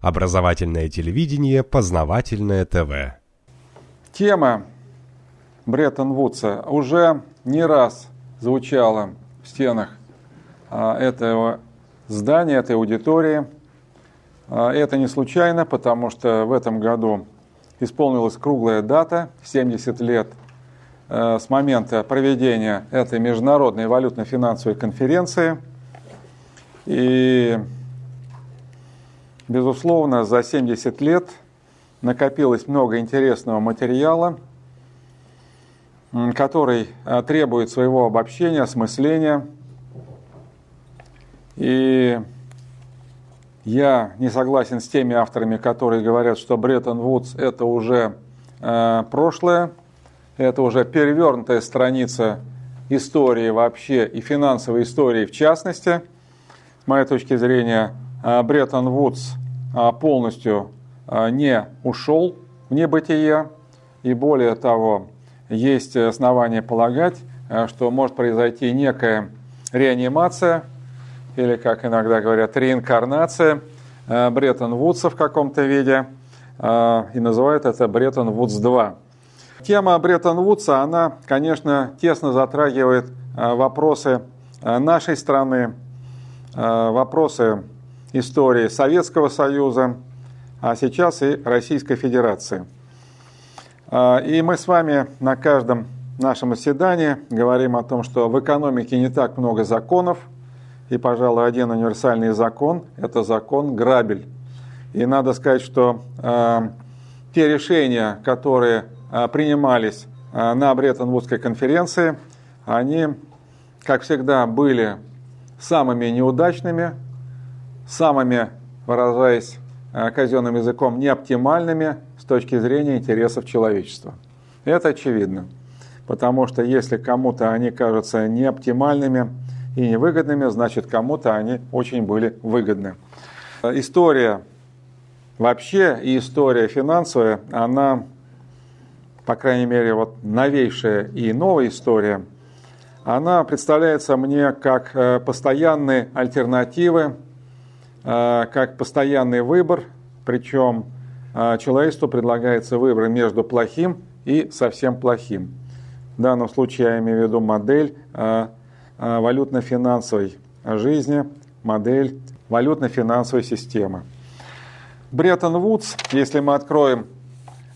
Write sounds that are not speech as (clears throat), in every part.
Образовательное телевидение, познавательное ТВ. Тема Бреттон-Вудса уже не раз звучала в стенах а, этого здания, этой аудитории. А, это не случайно, потому что в этом году исполнилась круглая дата, 70 лет э, с момента проведения этой международной валютно-финансовой конференции. И, безусловно, за 70 лет накопилось много интересного материала, который э, требует своего обобщения, осмысления. И я не согласен с теми авторами, которые говорят, что Бреттон-Вудс – это уже э, прошлое, это уже перевернутая страница истории вообще и финансовой истории в частности. С моей точки зрения, э, Бреттон-Вудс э, полностью э, не ушел в небытие, и более того, есть основания полагать, э, что может произойти некая реанимация – или, как иногда говорят, реинкарнация э, Бреттон-Вудса в каком-то виде, и называют это Бреттон-Вудс-2. Тема Бреттон-Вудса, она, конечно, тесно затрагивает вопросы нашей страны, вопросы истории Советского Союза, а сейчас и Российской Федерации. И мы с вами на каждом нашем заседании говорим о том, что в экономике не так много законов – и, пожалуй, один универсальный закон – это закон Грабель. И надо сказать, что э, те решения, которые э, принимались на Бреттон-Вудской конференции, они, как всегда, были самыми неудачными, самыми, выражаясь э, казенным языком, неоптимальными с точки зрения интересов человечества. Это очевидно, потому что если кому-то они кажутся неоптимальными, и невыгодными, значит, кому-то они очень были выгодны. История вообще и история финансовая, она, по крайней мере, вот новейшая и новая история, она представляется мне как э, постоянные альтернативы, как постоянный выбор, причем э, человечеству предлагается выбор между плохим и совсем плохим. В данном случае я имею в виду модель Э, валютно-финансовой жизни, модель валютно-финансовой системы. Бреттон-Вудс, если мы откроем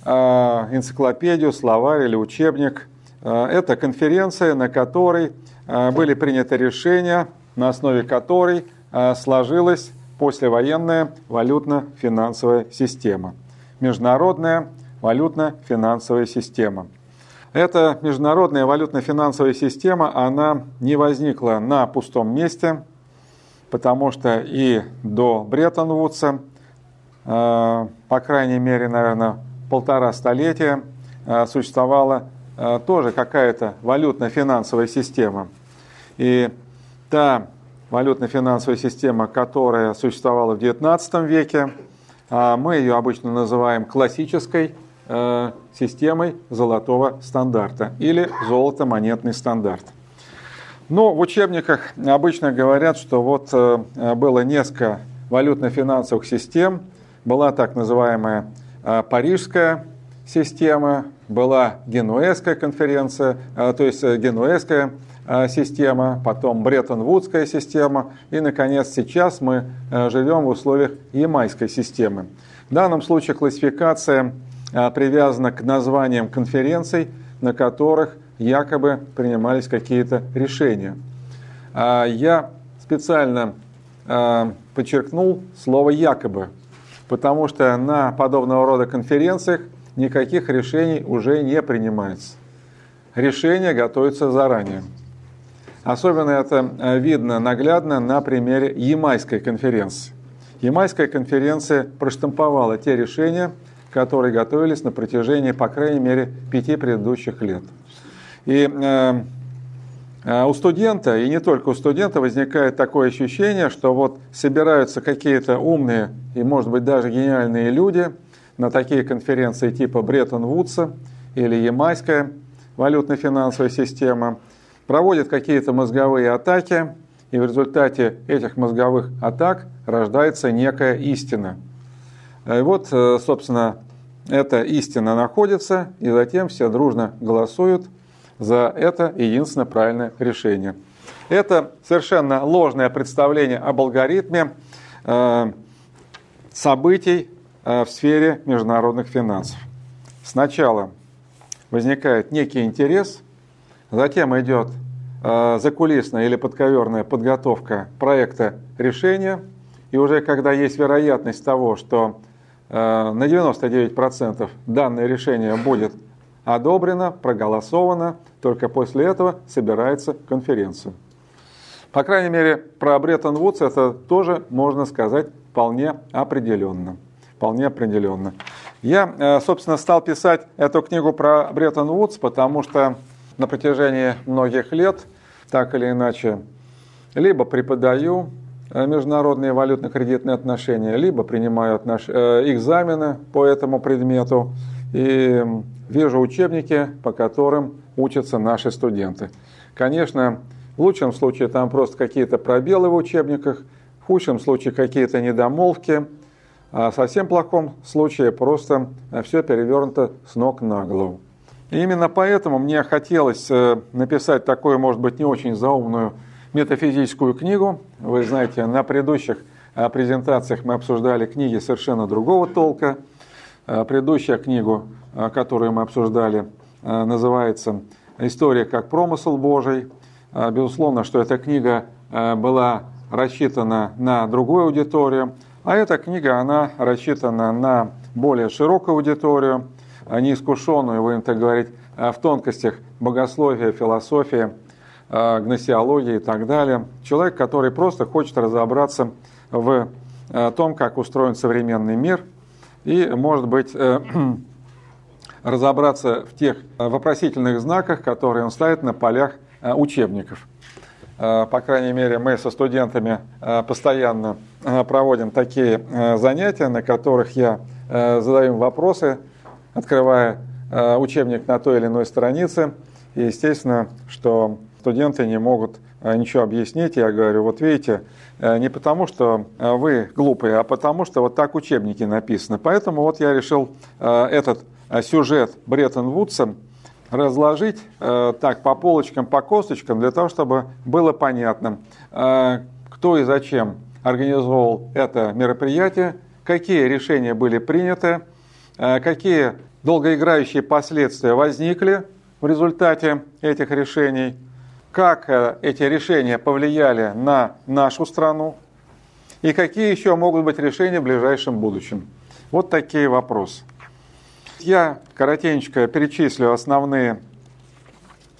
э, энциклопедию, словарь или учебник, э, это конференция, на которой были приняты решения, на основе которой сложилась послевоенная валютно-финансовая система. Международная валютно-финансовая система – эта международная валютно-финансовая система, она не возникла на пустом месте, потому что и до Бреттон-Вудса, э, по крайней мере, наверное, полтора столетия, э, существовала э, тоже какая-то валютно-финансовая система. И та валютно-финансовая система, которая существовала в XIX веке, мы ее обычно называем классической Э, системой золотого стандарта или золото-монетный стандарт. Но в учебниках обычно говорят, что вот э, было несколько валютно-финансовых систем. Была так называемая э, Парижская система, была Генуэзская конференция, то есть Генуэзская система, потом Бреттон-Вудская система, и, наконец, сейчас мы живем в условиях Ямайской системы. В данном случае классификация а, привязана к названиям конференций, на которых якобы принимались какие-то решения. А, я специально подчеркнул слово «якобы», потому что на подобного рода конференциях никаких решений уже не принимается. Решения готовятся заранее. Особенно это видно наглядно на примере Ямайской конференции. Ямайская конференция проштамповала те решения, которые готовились на протяжении, по крайней мере, пяти предыдущих лет. И э, э, у студента, и не только у студента, возникает такое ощущение, что вот собираются какие-то умные и, может быть, даже гениальные люди на такие конференции типа Бреттон-Вудса или Ямайская валютно-финансовая система, проводят какие-то мозговые атаки, и в результате этих мозговых атак рождается некая истина – И вот, собственно, эта истина находится, и затем все дружно голосуют за это единственное правильное решение. Это совершенно ложное представление об алгоритме э, событий э, в сфере международных финансов. Сначала возникает некий интерес, затем идет э, закулисная или подковерная подготовка проекта решения, и уже когда есть вероятность того, что на 99% данное решение будет одобрено, проголосовано, только после этого собирается конференция. По крайней мере, про Бреттон-Вудс это тоже можно сказать вполне определенно. Вполне определенно. Я, э, собственно, стал писать эту книгу про Бреттон-Вудс, потому что на протяжении многих лет, так или иначе, либо преподаю э, международные валютно-кредитные отношения, либо принимаю отнош... Э, экзамены по этому предмету и вижу учебники, по которым учатся наши студенты. Конечно, в лучшем случае там просто какие-то пробелы в учебниках, в худшем случае какие-то недомолвки, а в совсем плохом случае просто все перевернуто с ног на голову. И именно поэтому мне хотелось э, написать такую, может быть, не очень заумную метафизическую книгу. Вы знаете, на предыдущих э, презентациях мы обсуждали книги совершенно другого толка. Э, предыдущая книгу, которую мы обсуждали, называется «История как промысел Божий». Безусловно, что эта книга была рассчитана на другую аудиторию, а эта книга, она рассчитана на более широкую аудиторию, неискушенную, будем так говорить, в тонкостях богословия, философии, гносеологии и так далее. Человек, который просто хочет разобраться в том, как устроен современный мир, и, может быть, э, (clears throat) разобраться в тех вопросительных знаках, которые он ставит на полях Э, учебников. Э, по крайней мере, мы со студентами э, постоянно проводим такие занятия, на которых я задаю вопросы, открывая учебник на той или иной странице. И естественно, что студенты не могут ничего объяснить. Я говорю, вот видите, не потому, что вы глупые, а потому, что вот так учебники написаны. Поэтому вот я решил этот сюжет Бреттон-Вудса разложить э, так по полочкам, по косточкам, для того, чтобы было понятно, э, кто и зачем организовал это мероприятие, какие решения были приняты, э, какие долгоиграющие последствия возникли в результате этих решений, как э, эти решения повлияли на нашу страну и какие еще могут быть решения в ближайшем будущем. Вот такие вопросы. Я коротенько перечислю основные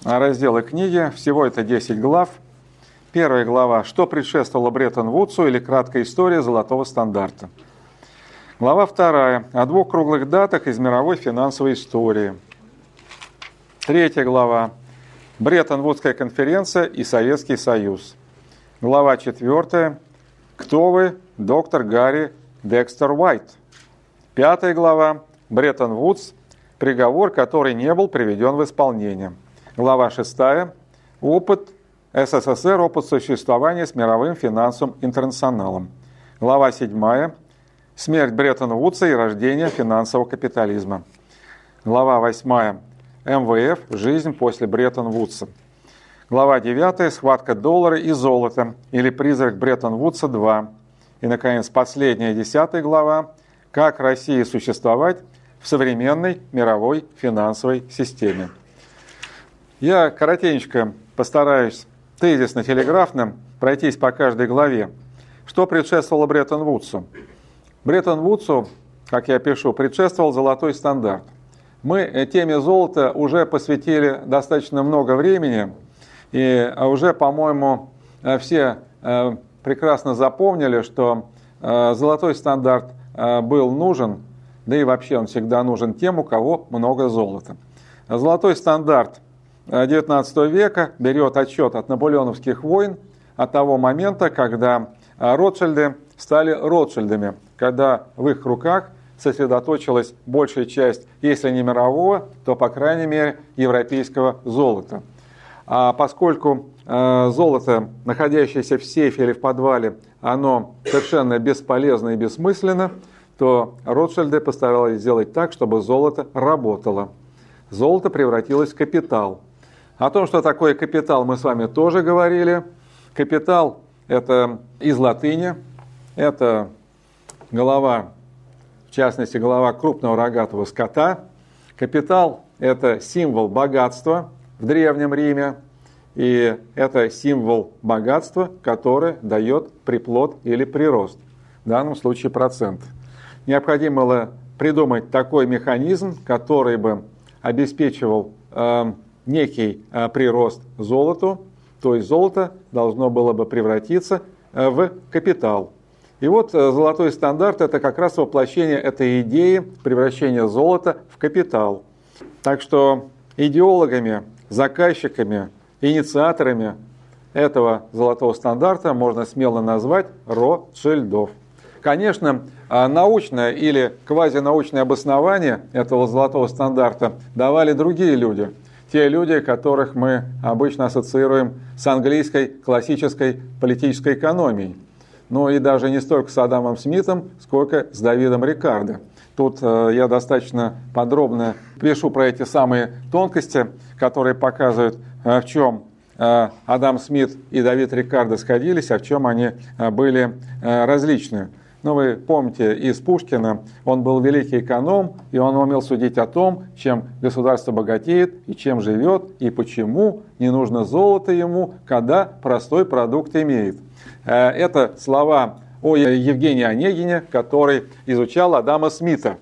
разделы книги. Всего это 10 глав. Первая глава «Что предшествовало Бреттон-Вудсу» или краткая история золотого стандарта. Глава вторая о двух круглых датах из мировой финансовой истории. Третья глава Бреттон-Вудская конференция и Советский Союз. Глава четвертая Кто вы? Доктор Гарри Декстер Уайт. Пятая глава Бреттон-Вудс – приговор, который не был приведен в исполнение. Глава 6. Опыт СССР, опыт существования с мировым финансовым интернационалом. Глава 7. Смерть Бреттон-Вудса и рождение финансового капитализма. Глава 8. МВФ. Жизнь после Бреттон-Вудса. Глава 9. Схватка доллара и золота или призрак Бреттон-Вудса 2. И, наконец, последняя, десятая глава. Как России существовать в современной мировой финансовой системе. Я коротенько постараюсь тезисно-телеграфно пройтись по каждой главе. Что предшествовало Бреттон-Вудсу? Бреттон-Вудсу, как я пишу, предшествовал золотой стандарт. Мы теме золота уже посвятили достаточно много времени, и уже, по-моему, все э, прекрасно запомнили, что э, золотой стандарт э, был нужен да и вообще он всегда нужен тем, у кого много золота. Золотой стандарт XIX века берет отчет от наполеоновских войн, от того момента, когда Ротшильды стали Ротшильдами, когда в их руках сосредоточилась большая часть, если не мирового, то, по крайней мере, европейского золота. А поскольку э, золото, находящееся в сейфе или в подвале, оно совершенно бесполезно и бессмысленно, то Ротшильды постарались сделать так, чтобы золото работало. Золото превратилось в капитал. О том, что такое капитал, мы с вами тоже говорили. Капитал – это из латыни, это голова, в частности, голова крупного рогатого скота. Капитал – это символ богатства в Древнем Риме, и это символ богатства, который дает приплод или прирост, в данном случае процент. Необходимо было придумать такой механизм, который бы обеспечивал э, некий э, прирост золоту, то есть золото должно было бы превратиться э, в капитал. И вот э, золотой стандарт – это как раз воплощение этой идеи превращения золота в капитал. Так что идеологами, заказчиками, инициаторами этого золотого стандарта можно смело назвать Ротшильдов. Конечно, а, научное или квазинаучное обоснование этого золотого стандарта давали другие люди. Те люди, которых мы обычно ассоциируем с английской классической политической экономией. Ну и даже не столько с Адамом Смитом, сколько с Давидом Рикардо. Тут э, я достаточно подробно пишу про эти самые тонкости, которые показывают, э, в чем э, Адам Смит и Давид Рикардо сходились, а в чем они были различны. Ну, вы помните из Пушкина, он был великий эконом, и он умел судить о том, чем государство богатеет, и чем живет, и почему не нужно золото ему, когда простой продукт имеет. Э, это слова о Евгении Онегине, который изучал Адама Смита.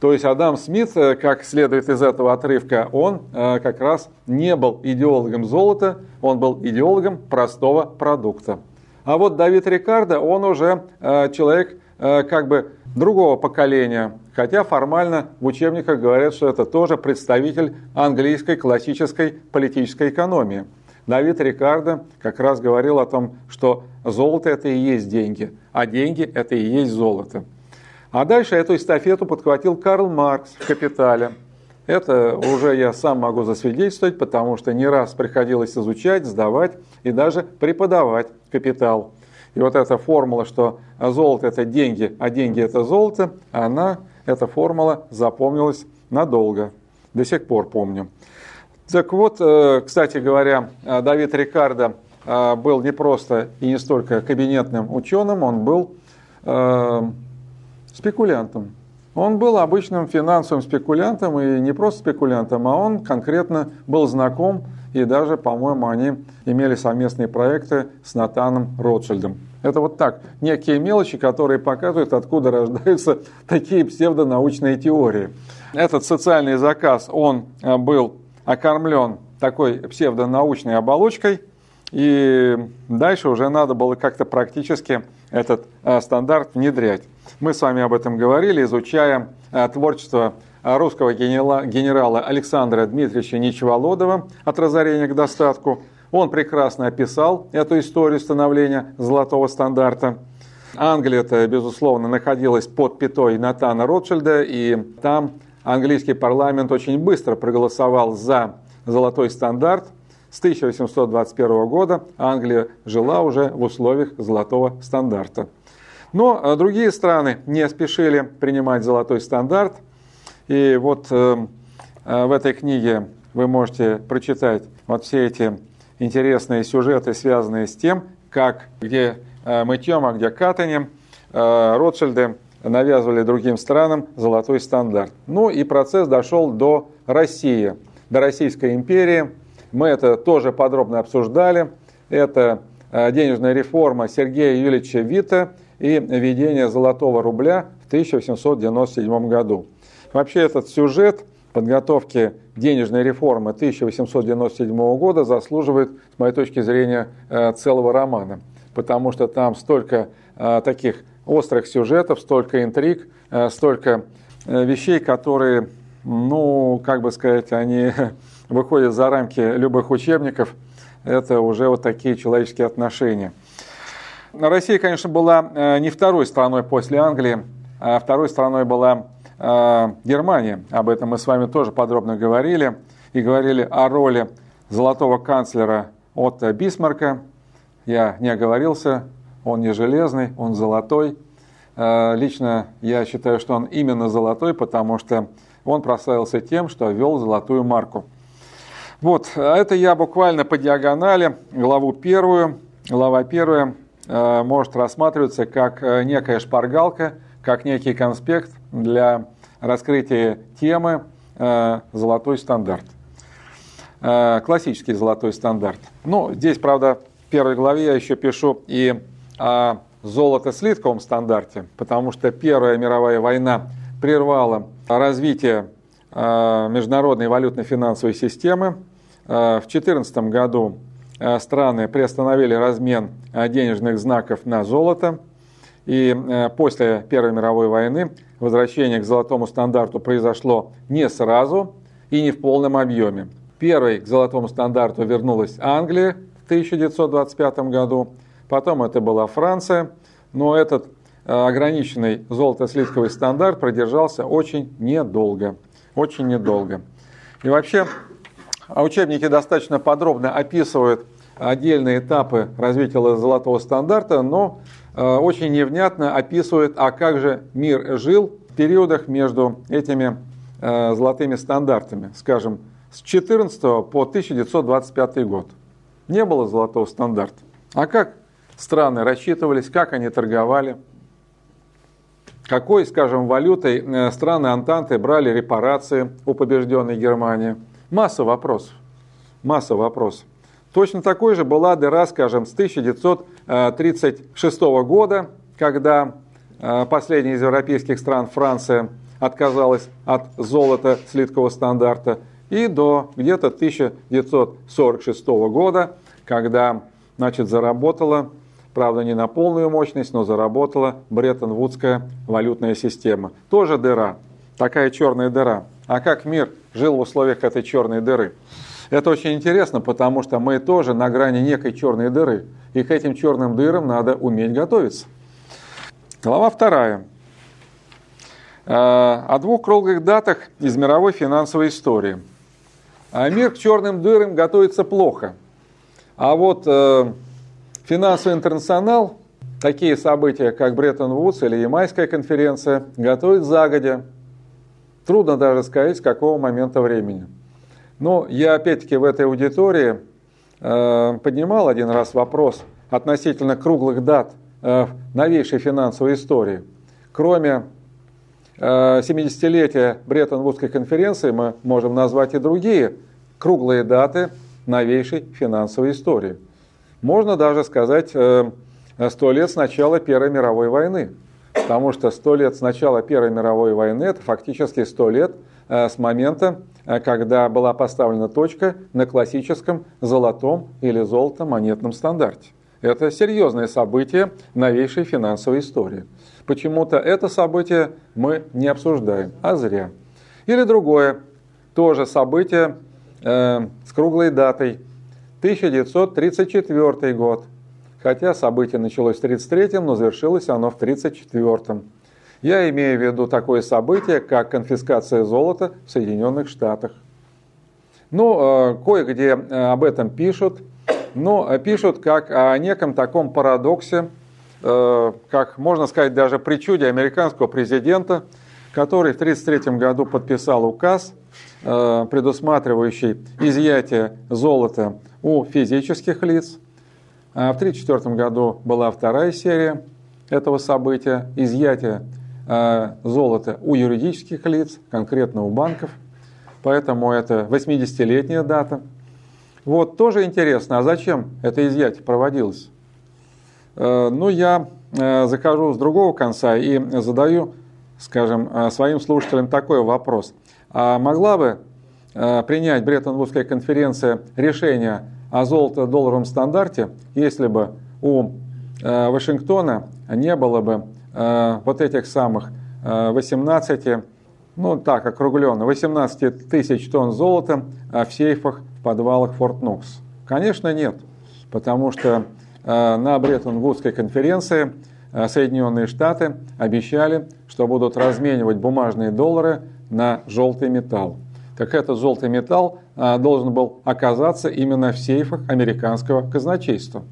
То есть Адам Смит, э, как следует из этого отрывка, он э, как раз не был идеологом золота, он был идеологом простого продукта. А вот Давид Рикардо, он уже э, человек э, как бы другого поколения, хотя формально в учебниках говорят, что это тоже представитель английской классической политической экономии. Давид Рикардо как раз говорил о том, что золото это и есть деньги, а деньги это и есть золото. А дальше эту эстафету подхватил Карл Маркс в «Капитале». Это уже я сам могу засвидетельствовать, потому что не раз приходилось изучать, сдавать и даже преподавать капитал. И вот эта формула, что золото это деньги, а деньги это золото, она, эта формула запомнилась надолго. До сих пор помню. Так вот, э, кстати говоря, Давид Рикардо э, был не просто и не столько кабинетным ученым, он был э, спекулянтом. Он был обычным финансовым спекулянтом, и не просто спекулянтом, а он конкретно был знаком, и даже, по-моему, они имели совместные проекты с Натаном Ротшильдом. Это вот так, некие мелочи, которые показывают, откуда рождаются (laughs) такие псевдонаучные теории. Этот социальный заказ, он э, был окормлен такой псевдонаучной оболочкой, и дальше уже надо было как-то практически этот э, стандарт внедрять. Мы с вами об этом говорили, изучая э, творчество русского генерала Александра Дмитриевича Ничеволодова «От разорения к достатку». Он прекрасно описал эту историю становления золотого стандарта. Англия-то, безусловно, находилась под пятой Натана Ротшильда, и там английский парламент очень быстро проголосовал за золотой стандарт. С 1821 года Англия жила уже в условиях золотого стандарта. Но э, другие страны не спешили принимать золотой стандарт. И вот э, э, в этой книге вы можете прочитать вот все эти интересные сюжеты, связанные с тем, как где мытьем, а где катанием Ротшильды навязывали другим странам золотой стандарт. Ну и процесс дошел до России, до Российской империи. Мы это тоже подробно обсуждали. Это денежная реформа Сергея Юрьевича Вита – и введение золотого рубля в 1897 году. Вообще этот сюжет подготовки денежной реформы 1897 года заслуживает, с моей точки зрения, э, целого романа, потому что там столько э, таких острых сюжетов, столько интриг, э, столько вещей, которые, ну, как бы сказать, они (laughs) выходят за рамки любых учебников. Это уже вот такие человеческие отношения – Россия, конечно, была не второй страной после Англии, а второй страной была э, Германия. Об этом мы с вами тоже подробно говорили. И говорили о роли золотого канцлера Отто Бисмарка. Я не оговорился, он не железный, он золотой. Лично я считаю, что он именно золотой, потому что он прославился тем, что ввел золотую марку. Вот, а это я буквально по диагонали, главу первую. Глава первая может рассматриваться как э, некая шпаргалка, как некий конспект для раскрытия темы э, «Золотой стандарт». Э, классический золотой стандарт. Ну, здесь, правда, в первой главе я еще пишу и о золото-слитковом стандарте, потому что Первая мировая война прервала развитие э, международной валютно-финансовой системы. В 2014 году страны приостановили размен денежных знаков на золото. И после Первой мировой войны возвращение к золотому стандарту произошло не сразу и не в полном объеме. Первой к золотому стандарту вернулась Англия в 1925 году, потом это была Франция, но этот Э, ограниченный золото-слитковый стандарт продержался очень недолго. Очень недолго. И вообще, а учебники достаточно подробно описывают отдельные этапы развития золотого стандарта, но э, очень невнятно описывают, а как же мир жил в периодах между этими э, золотыми стандартами, скажем, с 14 по 1925 год. Не было золотого стандарта. А как страны рассчитывались, как они торговали – какой, скажем, валютой э, страны Антанты брали репарации у побежденной Германии. Масса вопросов. Масса вопросов. Точно такой же была дыра, скажем, с 1936 года, когда э, последняя из европейских стран, Франция, отказалась от золота слиткового стандарта, и до где-то 1946 года, когда значит, заработала правда не на полную мощность, но заработала Бреттон-Вудская валютная система. Тоже дыра, такая черная дыра. А как мир жил в условиях этой черной дыры? Это очень интересно, потому что мы тоже на грани некой черной дыры. И к этим черным дырам надо уметь готовиться. Глава вторая. Э, о двух круглых датах из мировой финансовой истории. А мир к черным дырам готовится плохо. А вот э, Финансовый интернационал такие события, как Бреттон-Вудс или Ямайская конференция, готовит загодя. Трудно даже сказать, с какого момента времени. Но я опять-таки в этой аудитории э, поднимал один раз вопрос относительно круглых дат э, новейшей финансовой истории. Кроме э, 70-летия Бреттон-Вудской конференции мы можем назвать и другие круглые даты новейшей финансовой истории. Можно даже сказать э, сто лет с начала Первой мировой войны. Потому что сто лет с начала Первой мировой войны – это фактически сто лет э, с момента, э, когда была поставлена точка на классическом золотом или золото-монетном стандарте. Это серьезное событие новейшей финансовой истории. Почему-то это событие мы не обсуждаем, а зря. Или другое, тоже событие э, с круглой датой 1934 год. Хотя событие началось в 1933, но завершилось оно в 1934. Я имею в виду такое событие, как конфискация золота в Соединенных Штатах. Ну, э, кое-где э, об этом пишут, но пишут как о неком таком парадоксе, э, как можно сказать даже причуде американского президента, который в 1933 году подписал указ, предусматривающий изъятие золота у физических лиц. А в 1934 году была вторая серия этого события, изъятие золота у юридических лиц, конкретно у банков. Поэтому это 80-летняя дата. Вот тоже интересно, а зачем это изъятие проводилось? Э, ну, я э, захожу с другого конца и задаю, скажем, э, своим слушателям такой вопрос. А могла бы принять Бреттон-Вудская конференция решение о золото-долларовом стандарте, если бы у э, Вашингтона не было бы э, вот этих самых 18, э, ну так, округленно, 18 тысяч тонн золота в сейфах в подвалах Форт Нокс. Конечно, нет, потому что на Бреттон-Вудской конференции Соединенные Штаты обещали, что будут разменивать бумажные доллары на желтый металл так этот желтый металл а, должен был оказаться именно в сейфах американского казначейства.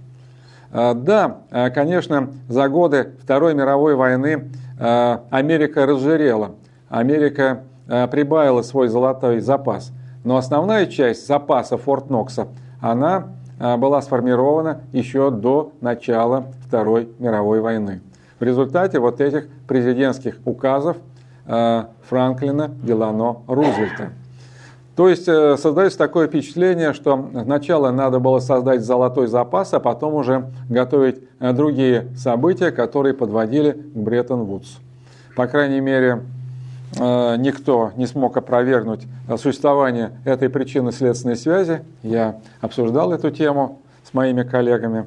Да, конечно, за годы Второй мировой войны Америка разжирела. Америка прибавила свой золотой запас. Но основная часть запаса Форт Нокса, она была сформирована еще до начала Второй мировой войны. В результате вот этих президентских указов Франклина Делано Рузвельта. То есть э, создается такое впечатление, что сначала надо было создать золотой запас, а потом уже готовить э, другие события, которые подводили к Бреттон-Вудс. По крайней мере, э, никто не смог опровергнуть существование этой причинно-следственной связи. Я обсуждал эту тему с моими коллегами.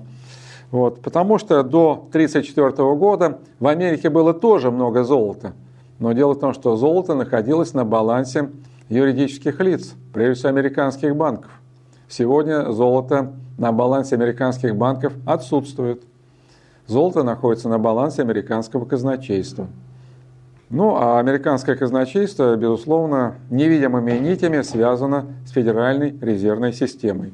Вот, потому что до 1934 года в Америке было тоже много золота. Но дело в том, что золото находилось на балансе юридических лиц, прежде всего американских банков. Сегодня золото на балансе американских банков отсутствует. Золото находится на балансе американского казначейства. Ну, а американское казначейство, безусловно, невидимыми нитями связано с Федеральной резервной системой.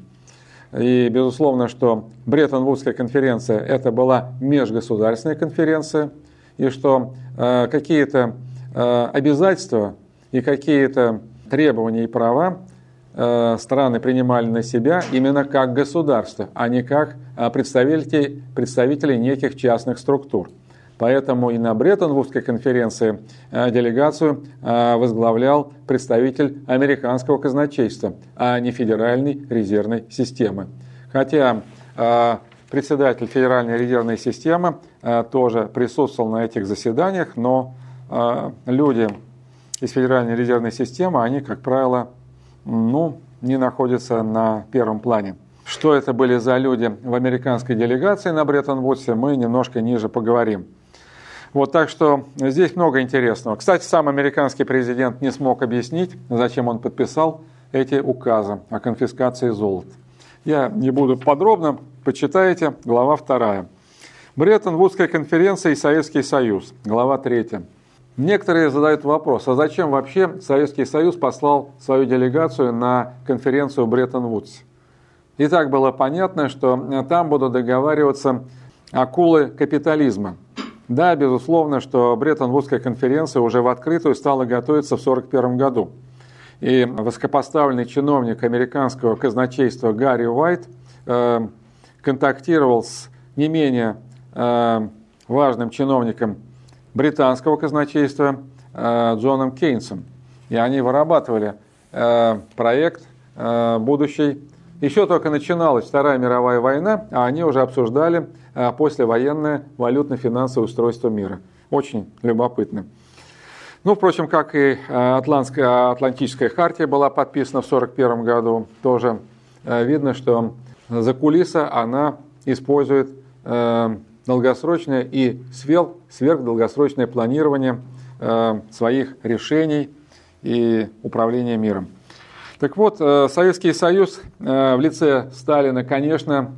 И, безусловно, что Бреттон-Вудская конференция – это была межгосударственная конференция, и что э, какие-то э, обязательства и какие-то требования и права э, страны принимали на себя именно как государство, а не как э, представители, представители неких частных структур. Поэтому и на Бреттон-Вудской конференции э, делегацию возглавлял представитель американского казначейства, а не Федеральной резервной системы. Хотя председатель Федеральной резервной системы тоже присутствовал на этих заседаниях, но люди из Федеральной резервной системы, они, как правило, ну, не находятся на первом плане. Что это были за люди в американской делегации на Бреттон-Вудсе, мы немножко ниже поговорим. Вот так что здесь много интересного. Кстати, сам американский президент не смог объяснить, зачем он подписал эти указы о конфискации золота. Я не буду подробно, почитайте, глава 2. Бреттон-Вудская конференция и Советский Союз, глава 3. Некоторые задают вопрос, а зачем вообще Советский Союз послал свою делегацию на конференцию Бреттон-Вудс? И так было понятно, что там будут договариваться акулы капитализма. Да, безусловно, что Бреттон-Вудская конференция уже в открытую стала готовиться в 1941 году. И высокопоставленный чиновник американского казначейства Гарри Уайт э, контактировал с не менее э, важным чиновником британского казначейства э, Джоном Кейнсом. И они вырабатывали э, проект э, будущий. Еще только начиналась Вторая мировая война, а они уже обсуждали послевоенное валютно-финансовое устройство мира. Очень любопытно. Ну, впрочем, как и Атлантская, Атлантическая хартия была подписана в 1941 году, тоже видно, что за кулиса она использует долгосрочное и сверхдолгосрочное планирование э, своих решений и управления миром. Так вот, э, Советский Союз э, в лице Сталина, конечно,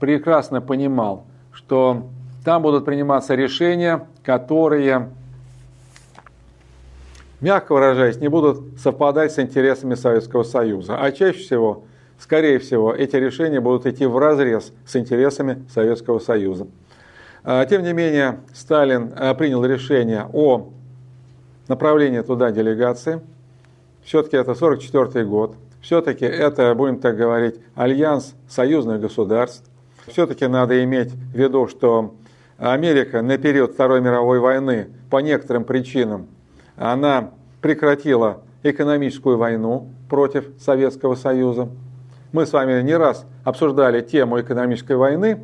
прекрасно понимал, что там будут приниматься решения, которые, мягко выражаясь, не будут совпадать с интересами Советского Союза. А чаще всего, скорее всего, эти решения будут идти в разрез с интересами Советского Союза. А, тем не менее, Сталин а, принял решение о направлении туда делегации. Все-таки это 1944 год. Все-таки это, будем так говорить, альянс союзных государств. Все-таки надо иметь в виду, что Америка на период Второй мировой войны по некоторым причинам она прекратила экономическую войну против Советского Союза. Мы с вами не раз обсуждали тему экономической войны,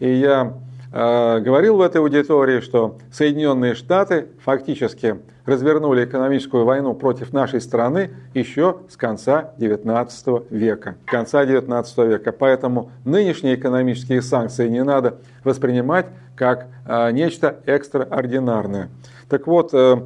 и я говорил в этой аудитории, что Соединенные Штаты фактически развернули экономическую войну против нашей страны еще с конца XIX века. Конца XIX века. Поэтому нынешние экономические санкции не надо воспринимать как э, нечто экстраординарное. Так вот, э,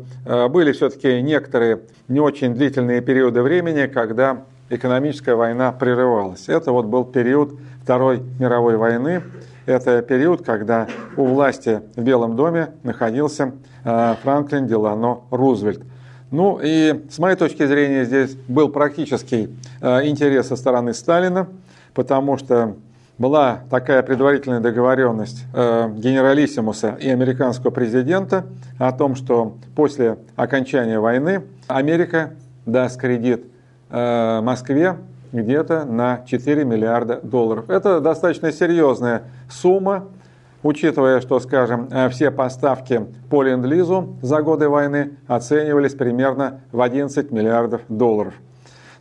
были все-таки некоторые не очень длительные периоды времени, когда экономическая война прерывалась. Это вот был период Второй мировой войны, это период, когда у власти в Белом доме находился э, Франклин Делано Рузвельт. Ну и с моей точки зрения здесь был практический э, интерес со стороны Сталина, потому что была такая предварительная договоренность э, генералиссимуса и американского президента о том, что после окончания войны Америка даст кредит Москве где-то на 4 миллиарда долларов. Это достаточно серьезная сумма, учитывая, что, скажем, э, все поставки по ленд-лизу за годы войны оценивались примерно в 11 миллиардов долларов.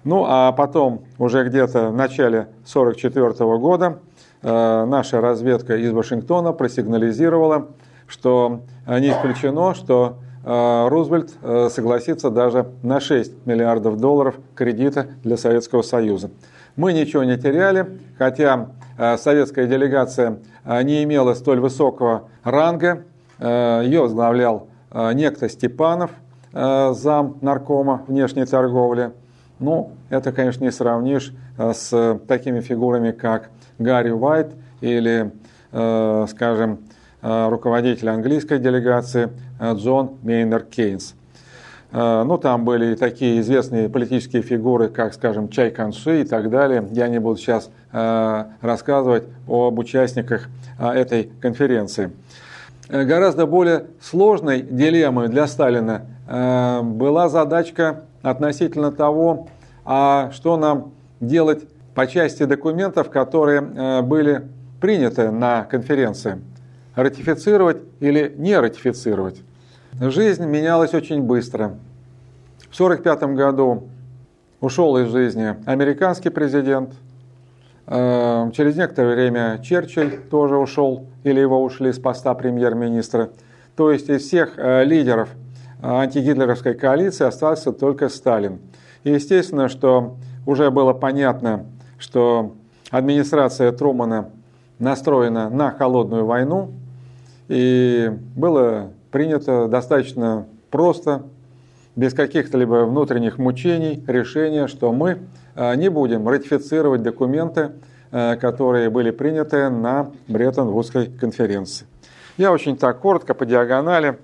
Ну а потом, уже где-то в начале 1944 года, э, наша разведка из Вашингтона просигнализировала, что не исключено, что э, Рузвельт согласится даже на 6 миллиардов долларов кредита для Советского Союза. Мы ничего не теряли, хотя Э, советская делегация э, не имела столь высокого ранга. Э, Ее возглавлял некто Степанов, зам наркома внешней торговли. Ну, это, конечно, не сравнишь с такими фигурами, как Гарри Уайт или, скажем, руководитель английской делегации Джон Мейнер Кейнс. Э, ну, там были такие известные политические фигуры, как, скажем, Чай Канши и так далее. Я не буду сейчас э, рассказывать об участниках э, этой конференции. Гораздо более сложной дилеммой для Сталина была задачка относительно того, а что нам делать по части документов, которые были приняты на конференции. Ратифицировать или не ратифицировать. Жизнь менялась очень быстро. В 1945 году ушел из жизни американский президент. Э, через некоторое время Черчилль тоже ушел, или его ушли с поста премьер-министра. То есть из всех э, лидеров э, антигитлеровской коалиции остался только Сталин. И естественно, что уже было понятно, что администрация Трумана настроена на холодную войну, и было принято достаточно просто, без каких-то либо внутренних мучений, решение, что мы э, не будем ратифицировать документы, э, которые были приняты на Бреттон-Вудской конференции. Я очень так коротко, по диагонали.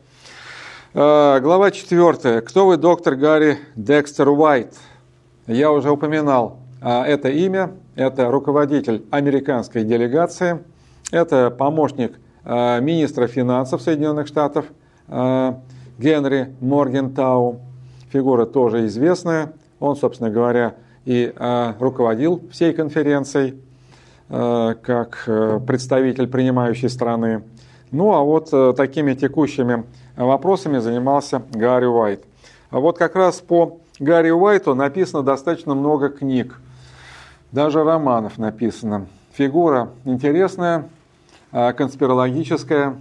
Э, глава 4. Кто вы, доктор Гарри Декстер Уайт? Я уже упоминал это имя. Это руководитель американской делегации. Это помощник министра финансов Соединенных Штатов э, Генри Моргентау. Фигура тоже известная. Он, собственно говоря, и э, руководил всей конференцией как представитель принимающей страны. Ну а вот такими текущими вопросами занимался Гарри Уайт. А вот как раз по Гарри Уайту написано достаточно много книг, даже романов написано. Фигура интересная, конспирологическая.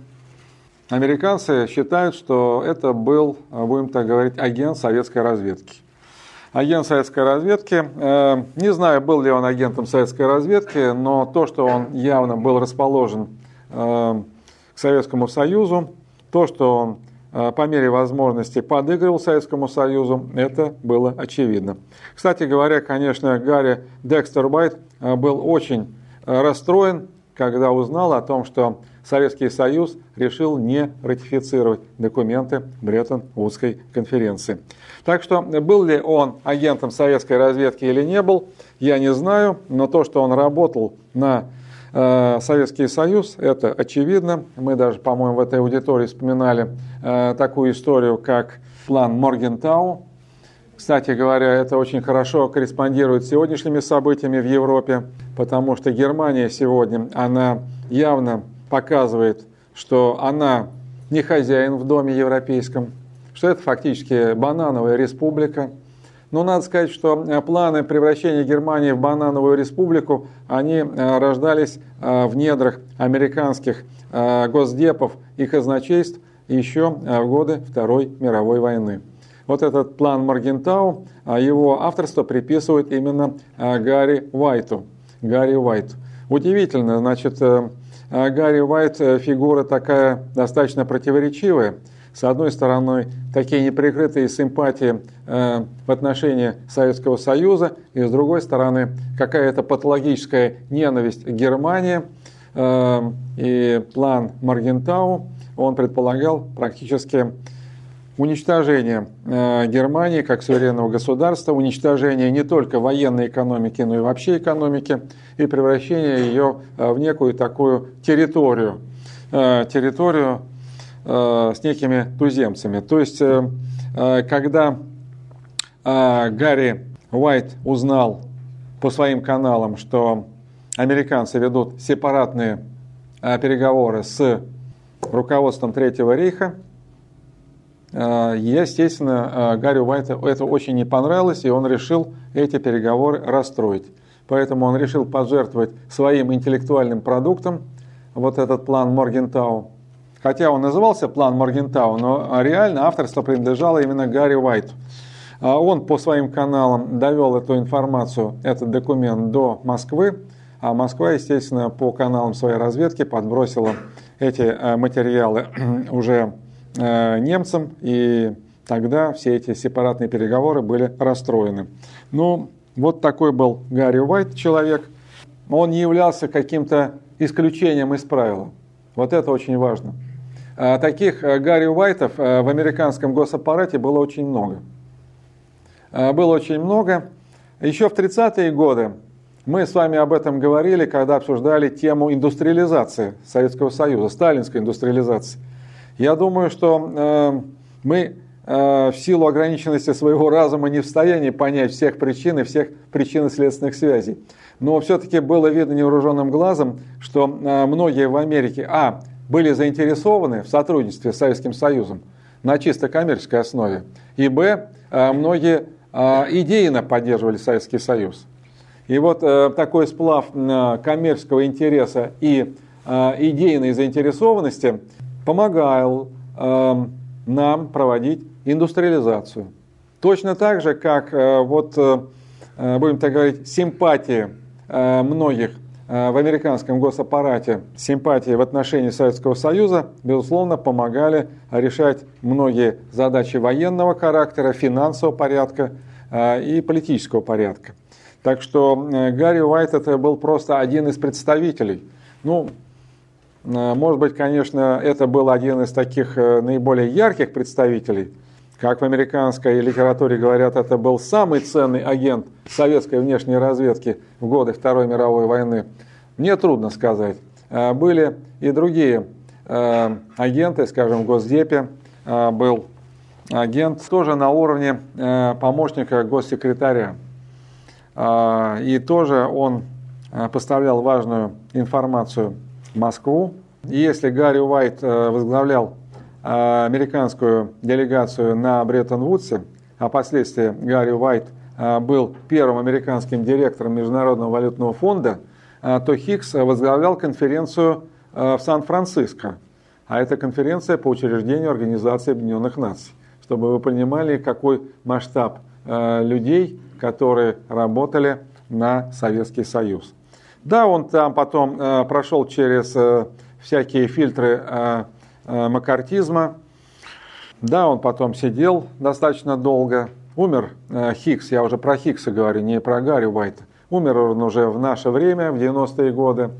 Американцы считают, что это был, будем так говорить, агент советской разведки. Агент советской разведки, э, не знаю, был ли он агентом советской разведки, но то, что он явно был расположен э, к Советскому Союзу, то, что он э, по мере возможности подыгрывал Советскому Союзу, это было очевидно. Кстати говоря, конечно, Гарри Декстер Уайт был очень расстроен когда узнал о том, что Советский Союз решил не ратифицировать документы Бреттон-Вудской конференции. Так что был ли он агентом советской разведки или не был, я не знаю, но то, что он работал на э, Советский Союз, это очевидно. Мы даже, по-моему, в этой аудитории вспоминали э, такую историю, как план Моргентау, кстати говоря, это очень хорошо корреспондирует с сегодняшними событиями в Европе, потому что Германия сегодня, она явно показывает, что она не хозяин в доме европейском, что это фактически банановая республика. Но надо сказать, что планы превращения Германии в банановую республику, они э, рождались э, в недрах американских э, госдепов и казначейств еще в годы Второй мировой войны. Вот этот план Маргентау, его авторство приписывают именно Гарри Уайту. Гарри Уайт. Удивительно, значит, э, а, Гарри Уайт э, фигура такая достаточно противоречивая. С одной стороны, такие неприкрытые симпатии э, в отношении Советского Союза, и с другой стороны, какая-то патологическая ненависть к Германии. И план Маргентау, он предполагал практически уничтожение э, Германии как суверенного государства, уничтожение не только военной экономики, но и вообще экономики, и превращение ее э, в некую такую территорию, э, территорию с некими туземцами. То есть, когда Гарри Уайт узнал по своим каналам, что американцы ведут сепаратные переговоры с руководством Третьего рейха, естественно, э, Гарри Уайту это очень не понравилось, и он решил эти переговоры расстроить. Поэтому он решил пожертвовать своим интеллектуальным продуктом, вот этот план Моргентау. Хотя он назывался план Моргентау, но реально авторство принадлежало именно Гарри Уайту. А он по своим каналам довел эту информацию, этот документ до Москвы, а Москва, естественно, по каналам своей разведки подбросила эти э, материалы (clears throat) уже Э, немцам, и тогда все эти сепаратные переговоры были расстроены. Ну, вот такой был Гарри Уайт человек. Он не являлся каким-то исключением из правила. Вот это очень важно. А таких э, Гарри Уайтов э, в американском госаппарате было очень много. Было очень много. Еще в 30-е годы мы с вами об этом говорили, когда обсуждали тему индустриализации Советского Союза, сталинской индустриализации. Я думаю, что э, мы э, в силу ограниченности своего разума не в состоянии понять всех причин и всех причинно-следственных связей. Но все-таки было видно невооруженным глазом, что э, многие в Америке, а, были заинтересованы в сотрудничестве с Советским Союзом на чисто коммерческой основе, и, б, многие идейно поддерживали Советский Союз. И вот такой сплав коммерческого интереса и идейной заинтересованности – помогал э, нам проводить индустриализацию. Точно так же, как э, вот, э, э будем так говорить, симпатии э, многих э, в американском госаппарате, симпатии в отношении Советского Союза, безусловно, помогали решать многие задачи военного характера, финансового порядка э, и политического порядка. Так что э, Гарри Уайт это был просто один из представителей. Ну, может быть, конечно, это был один из таких э, наиболее ярких представителей. Как в американской литературе говорят, это был самый ценный агент советской внешней разведки в годы Второй мировой войны. Мне трудно сказать. Э, были и другие агенты, скажем, в Госдепе был агент тоже на уровне помощника госсекретаря. И тоже он поставлял важную информацию Москву. И если Гарри Уайт э, возглавлял э, американскую делегацию на Бреттон-Вудсе, а впоследствии Гарри Уайт э, был первым американским директором Международного валютного фонда, то Хикс возглавлял конференцию в Сан-Франциско. А это конференция по учреждению Организации Объединенных Наций. Чтобы вы понимали, какой масштаб людей, которые работали на Советский Союз. Да, он там потом э, прошел через э, всякие фильтры э, э, макартизма. Да, он потом сидел достаточно долго. Умер э, Хиггс, я уже про Хиггса говорю, не про Гарри Уайта. Умер он уже в наше время, в 90-е годы.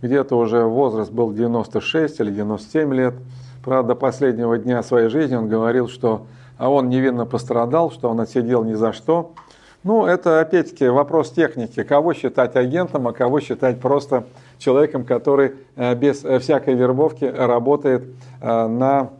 Где-то уже возраст был 96 или 97 лет. Правда, до последнего дня своей жизни он говорил, что а он невинно пострадал, что он отсидел ни за что. Ну, это опять-таки вопрос техники. Кого считать агентом, а кого считать просто человеком, который э, без э, всякой вербовки работает э, на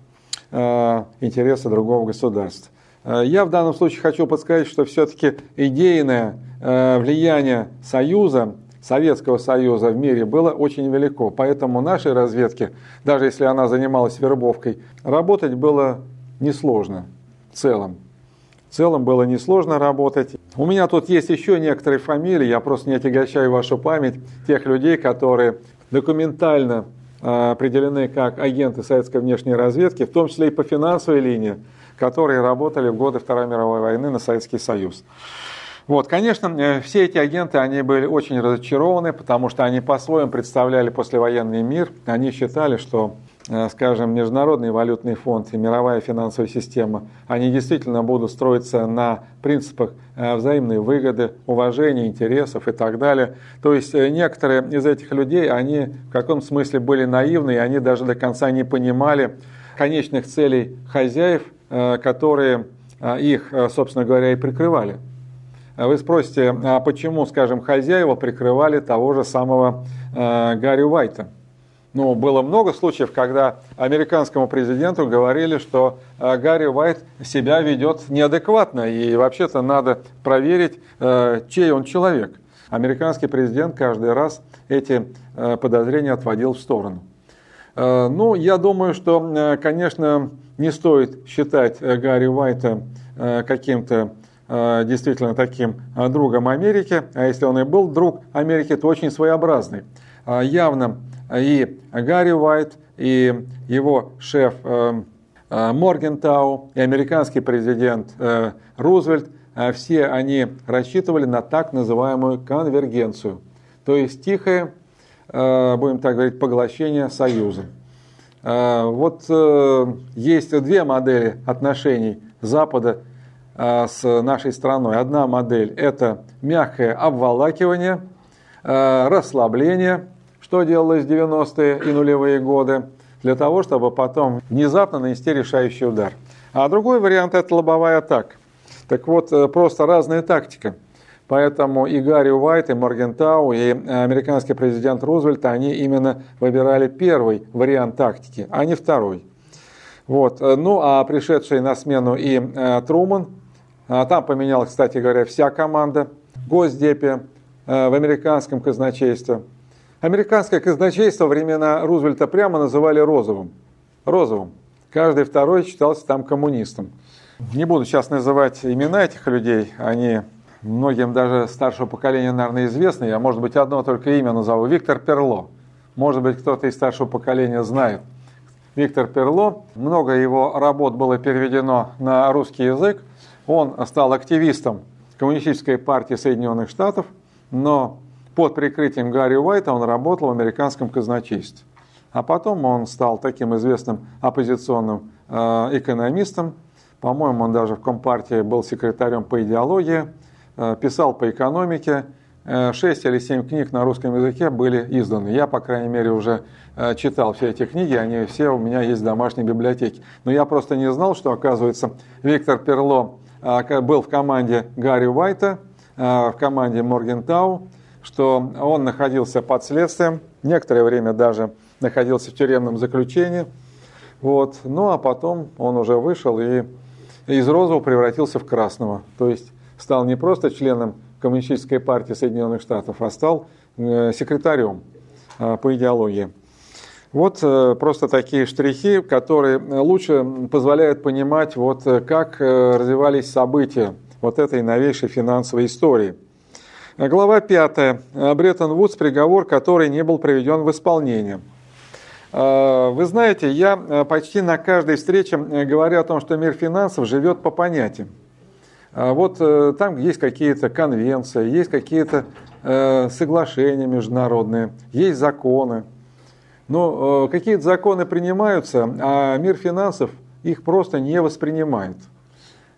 интересы другого государства. Я в данном случае хочу подсказать, что все-таки идейное влияние Союза, Советского Союза в мире было очень велико. Поэтому нашей разведке, даже если она занималась вербовкой, работать было несложно в целом. В целом было несложно работать. У меня тут есть еще некоторые фамилии, я просто не отягощаю вашу память, тех людей, которые документально э, определены как агенты советской внешней разведки, в том числе и по финансовой линии, которые работали в годы Второй мировой войны на Советский Союз. Вот, конечно, э, все эти агенты, они были очень разочарованы, потому что они по-своему представляли послевоенный мир. Они считали, что скажем, Международный валютный фонд и мировая финансовая система, они действительно будут строиться на принципах э, взаимной выгоды, уважения интересов и так далее. То есть э, некоторые из этих людей, они в каком смысле были наивны, и они даже до конца не понимали конечных целей хозяев которые их, собственно говоря, и прикрывали. Вы спросите, а почему, скажем, хозяева прикрывали того же самого Гарри Уайта? Ну, было много случаев, когда американскому президенту говорили, что э, Гарри Уайт себя ведет неадекватно, и вообще-то надо проверить, э, чей он человек. Американский президент каждый раз эти э, подозрения отводил в сторону. Ну, я думаю, что, конечно, не стоит считать Гарри Уайта каким-то действительно таким другом Америки, а если он и был друг Америки, то очень своеобразный. Явно и Гарри Уайт, и его шеф э, э, Моргентау, и американский президент э, Рузвельт, все они рассчитывали на так называемую конвергенцию, то есть тихое, будем так говорить, поглощение Союза. Вот есть две модели отношений Запада с нашей страной. Одна модель – это мягкое обволакивание, расслабление – что делалось в 90-е и нулевые годы, для того, чтобы потом внезапно нанести решающий удар. А другой вариант – это лобовая атака. Так вот, э, просто разная тактика. Поэтому и Гарри Уайт, и Моргентау, и американский президент Рузвельт, они именно выбирали первый вариант тактики, а не второй. Вот. Э, ну, а пришедший на смену и э, Труман, а там поменялась, кстати говоря, вся команда, Госдепе, э, в американском казначействе – Американское казначейство времена Рузвельта прямо называли розовым. Розовым. Каждый второй считался там коммунистом. Не буду сейчас называть имена этих людей, они многим даже старшего поколения, наверное, известны. Я, может быть, одно только имя назову. Виктор Перло. Может быть, кто-то из старшего поколения знает. Виктор Перло. Много его работ было переведено на русский язык. Он стал активистом Коммунистической партии Соединенных Штатов, но под прикрытием Гарри Уайта он работал в американском казначействе. А потом он стал таким известным оппозиционным э, экономистом. По-моему, он даже в Компартии был секретарем по идеологии, э, писал по экономике. Э, шесть или семь книг на русском языке были изданы. Я, по крайней мере, уже читал все эти книги, они все у меня есть в домашней библиотеке. Но я просто не знал, что, оказывается, Виктор Перло был в команде Гарри Уайта, в команде Моргентау, что он находился под следствием, некоторое время даже находился в тюремном заключении. Вот. Ну а потом он уже вышел и из розового превратился в красного. То есть стал не просто членом Коммунистической партии Соединенных Штатов, а стал э, секретарем э, по идеологии. Вот э, просто такие штрихи, которые лучше позволяют понимать, вот, как развивались события вот этой новейшей финансовой истории – Глава 5. Бреттон-Вудс, приговор, который не был приведен в исполнение. А, вы знаете, я э, почти на каждой встрече э, говорю о том, что мир финансов живет по понятиям. А вот э, там есть какие-то конвенции, есть какие-то соглашения международные, есть законы. Но какие-то законы принимаются, а мир финансов их просто не воспринимает.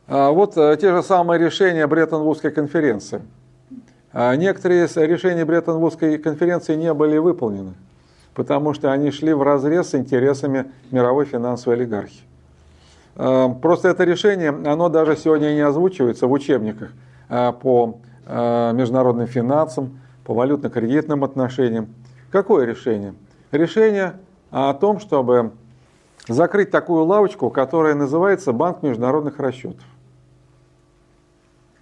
А вот те же самые решения Бреттон-Вудской конференции – а некоторые решения Бреттон-Вудской конференции не были выполнены, потому что они шли в разрез с интересами мировой финансовой олигархии. А, просто это решение, оно даже сегодня не озвучивается в учебниках а, по международным финансам, по валютно-кредитным отношениям. Какое решение? Решение о том, чтобы закрыть такую лавочку, которая называется Банк международных расчетов.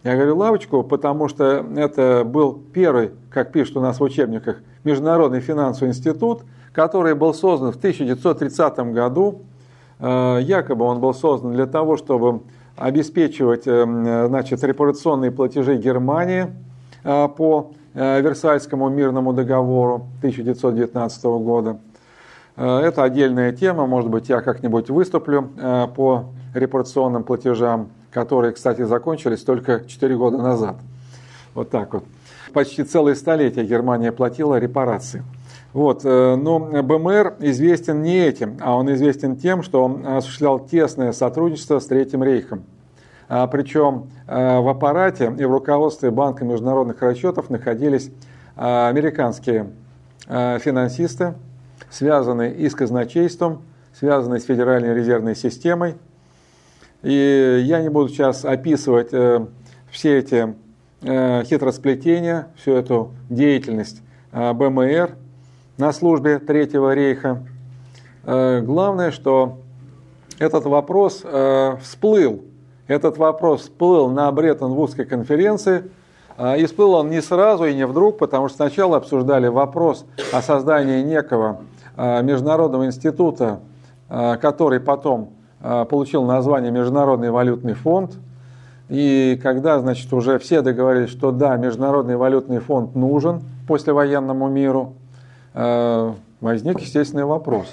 Я говорю лавочку, потому что это был первый, как пишут у нас в учебниках, Международный финансовый институт, который был создан в 1930 году. Э, якобы он был создан для того, чтобы обеспечивать э, значит, репарационные платежи Германии э, по Версальскому мирному договору 1919 года. Это отдельная тема, может быть, я как-нибудь выступлю по репарационным платежам которые, кстати, закончились только 4 года назад. Вот так вот. Почти целое столетие Германия платила репарации. Вот. Э, но БМР известен не этим, а он известен тем, что он осуществлял тесное сотрудничество с Третьим Рейхом. А, причем э, в аппарате и в руководстве Банка международных расчетов находились э, американские финансисты, связанные и с казначейством, связанные с Федеральной резервной системой – И я не буду сейчас описывать все эти хитросплетения, всю эту деятельность БМР на службе Третьего рейха. Главное, что этот вопрос всплыл. Этот вопрос всплыл на Бреттон-Вудской конференции – и всплыл он не сразу и не вдруг, потому что сначала обсуждали вопрос о создании некого международного института, который потом получил название Международный валютный фонд. И когда, значит, уже все договорились, что да, Международный валютный фонд нужен послевоенному миру, возник естественный вопрос.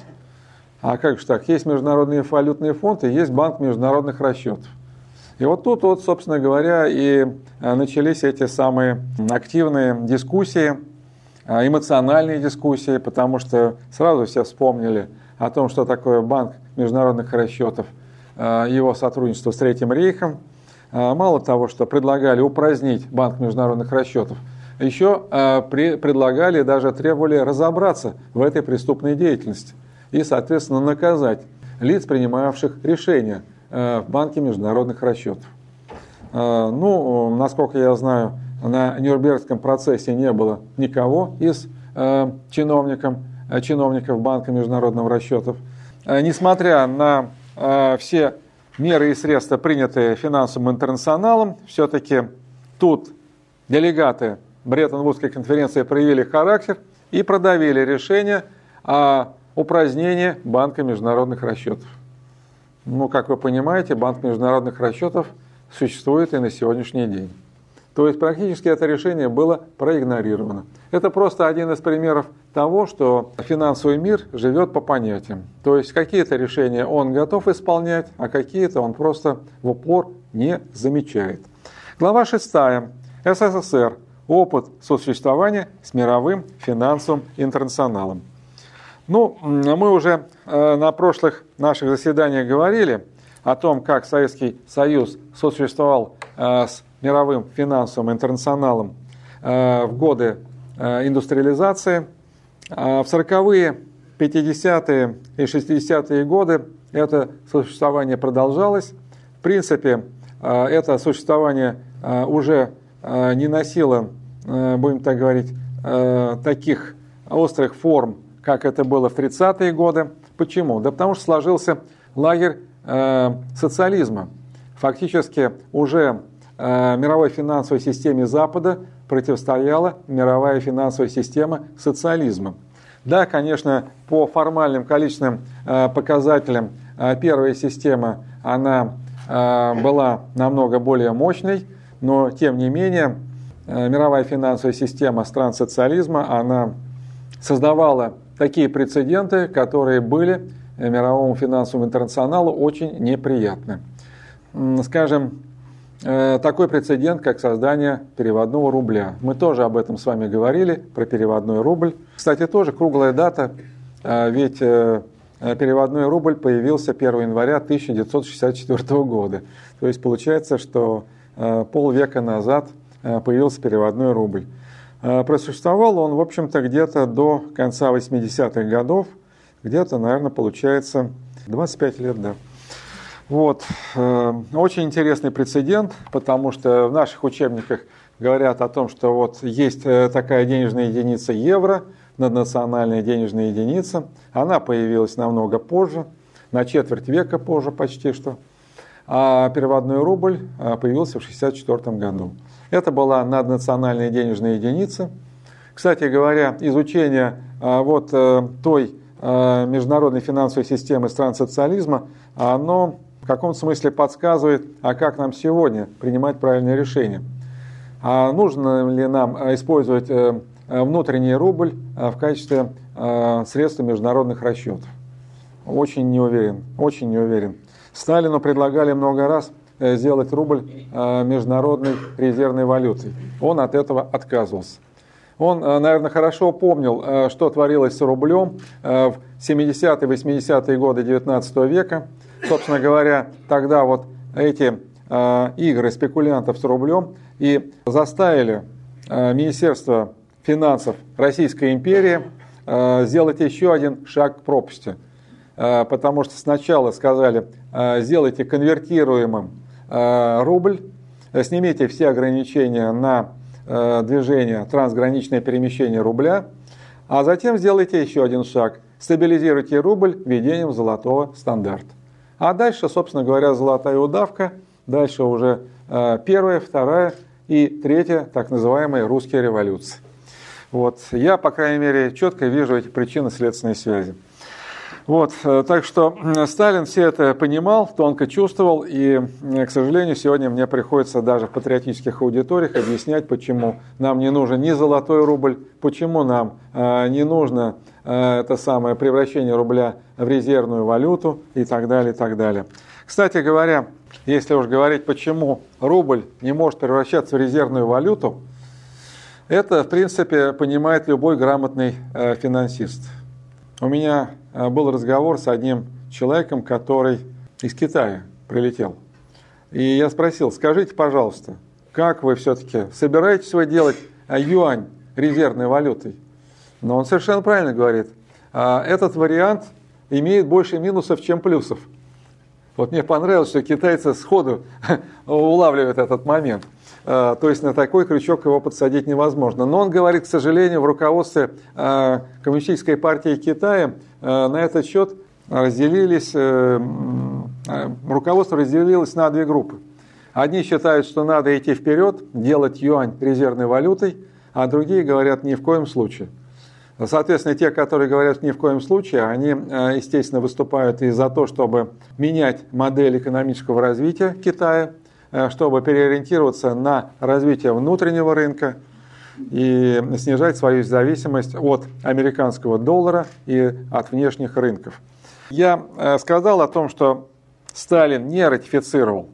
А как же так? Есть Международный валютный фонд и есть Банк международных расчетов. И вот тут, вот, собственно говоря, и э, начались эти самые активные дискуссии, эмоциональные дискуссии, потому что сразу все вспомнили о том, что такое банк международных расчетов, э, его сотрудничество с Третьим рейхом. Мало того, что предлагали упразднить банк международных расчетов, еще предлагали, даже требовали разобраться в этой преступной деятельности и, соответственно, наказать лиц, принимавших решения – в банке международных расчетов. Ну, насколько я знаю, на Нюрнбергском процессе не было никого из э, чиновников, чиновников Банка международных расчетов. Несмотря на все меры и средства, принятые финансовым интернационалом, все-таки тут делегаты Бреттон-Вудской конференции проявили характер и продавили решение о упразднении Банка международных расчетов. Ну, как вы понимаете, Банк международных расчетов существует и на сегодняшний день. То есть практически это решение было проигнорировано. Это просто один из примеров того, что финансовый мир живет по понятиям. То есть какие-то решения он готов исполнять, а какие-то он просто в упор не замечает. Глава 6. СССР. Опыт сосуществования с мировым финансовым интернационалом. Ну, мы уже э, на прошлых наших заседаниях говорили о том, как Советский Союз сосуществовал э, с мировым финансовым интернационалом э, в годы индустриализации. А в 40-е, 50-е и 60-е годы это существование продолжалось. В принципе, это существование уже не носило, будем так говорить, таких острых форм, как это было в 30-е годы. Почему? Да потому что сложился лагерь э, социализма. Фактически уже э, мировой финансовой системе Запада противостояла мировая финансовая система социализма. Да, конечно, по формальным количественным э, показателям э, первая система, она была намного более мощной, но тем не менее мировая финансовая система стран социализма, она создавала такие прецеденты, которые были мировому финансовому интернационалу очень неприятны. Скажем, такой прецедент, как создание переводного рубля. Мы тоже об этом с вами говорили, про переводной рубль. Кстати, тоже круглая дата, э, ведь э, переводной рубль появился 1 января 1964 года. То есть получается, что полвека назад появился переводной рубль. Э, просуществовал он, в общем-то, где-то до конца 80-х годов, где-то, наверное, получается 25 лет, да. Вот. Э, очень интересный прецедент, потому что в наших учебниках говорят о том, что вот есть э, такая денежная единица евро, наднациональная денежная единица. Она появилась намного позже, на четверть века позже почти что. А переводной рубль появился в 1964 году. Это была наднациональная денежная единица. Кстати говоря, изучение вот э, той э, международной финансовой системы стран социализма, оно каком смысле подсказывает, а как нам сегодня принимать правильные решения. А нужно ли нам использовать э, внутренний рубль в качестве средства международных расчетов? Очень не уверен, очень не уверен. Сталину предлагали много раз Э, сделать рубль э, международной резервной валютой. Он от этого отказывался. Он, э, наверное, хорошо помнил, что творилось с рублем в 70-е, 80-е годы 19 века. Собственно говоря, тогда вот эти игры спекулянтов с рублем и заставили Министерство финансов Российской империи сделать еще один шаг к пропасти. потому что сначала сказали, сделайте конвертируемым рубль, снимите все ограничения на движение, трансграничное перемещение рубля, а затем сделайте еще один шаг, стабилизируйте рубль введением золотого стандарта. А дальше, собственно говоря, золотая удавка, дальше уже первая, вторая и третья, так называемая русская революция. Вот. Я, по крайней мере, четко вижу эти причины следственной связи. Вот, э, так что Сталин все это понимал, тонко чувствовал, и, э, к сожалению, сегодня мне приходится даже в патриотических аудиториях объяснять, почему нам не нужен ни золотой рубль, почему нам э, не нужно это самое превращение рубля в резервную валюту и так далее, и так далее. Кстати говоря, если уж говорить, почему рубль не может превращаться в резервную валюту, это, в принципе, понимает любой грамотный э, финансист. У меня э, был разговор с одним человеком, который из Китая прилетел. И я спросил, скажите, пожалуйста, как вы все-таки собираетесь вы делать э, юань резервной валютой? Но он совершенно правильно говорит. Этот вариант имеет больше минусов, чем плюсов. Вот мне понравилось, что китайцы сходу (laughs) улавливают этот момент. А, то есть на такой крючок его подсадить невозможно. Но он говорит, к сожалению, в руководстве а, Коммунистической партии Китая а, на этот счет разделились, э, руководство разделилось на две группы. Одни считают, что надо идти вперед, делать юань резервной валютой, а другие говорят ни в коем случае. Соответственно, те, которые говорят ни в коем случае, они, естественно, выступают и за то, чтобы менять модель экономического развития Китая – Э, чтобы переориентироваться на развитие внутреннего рынка и снижать свою зависимость от американского доллара и от внешних рынков. Я э, сказал о том, что Сталин не ратифицировал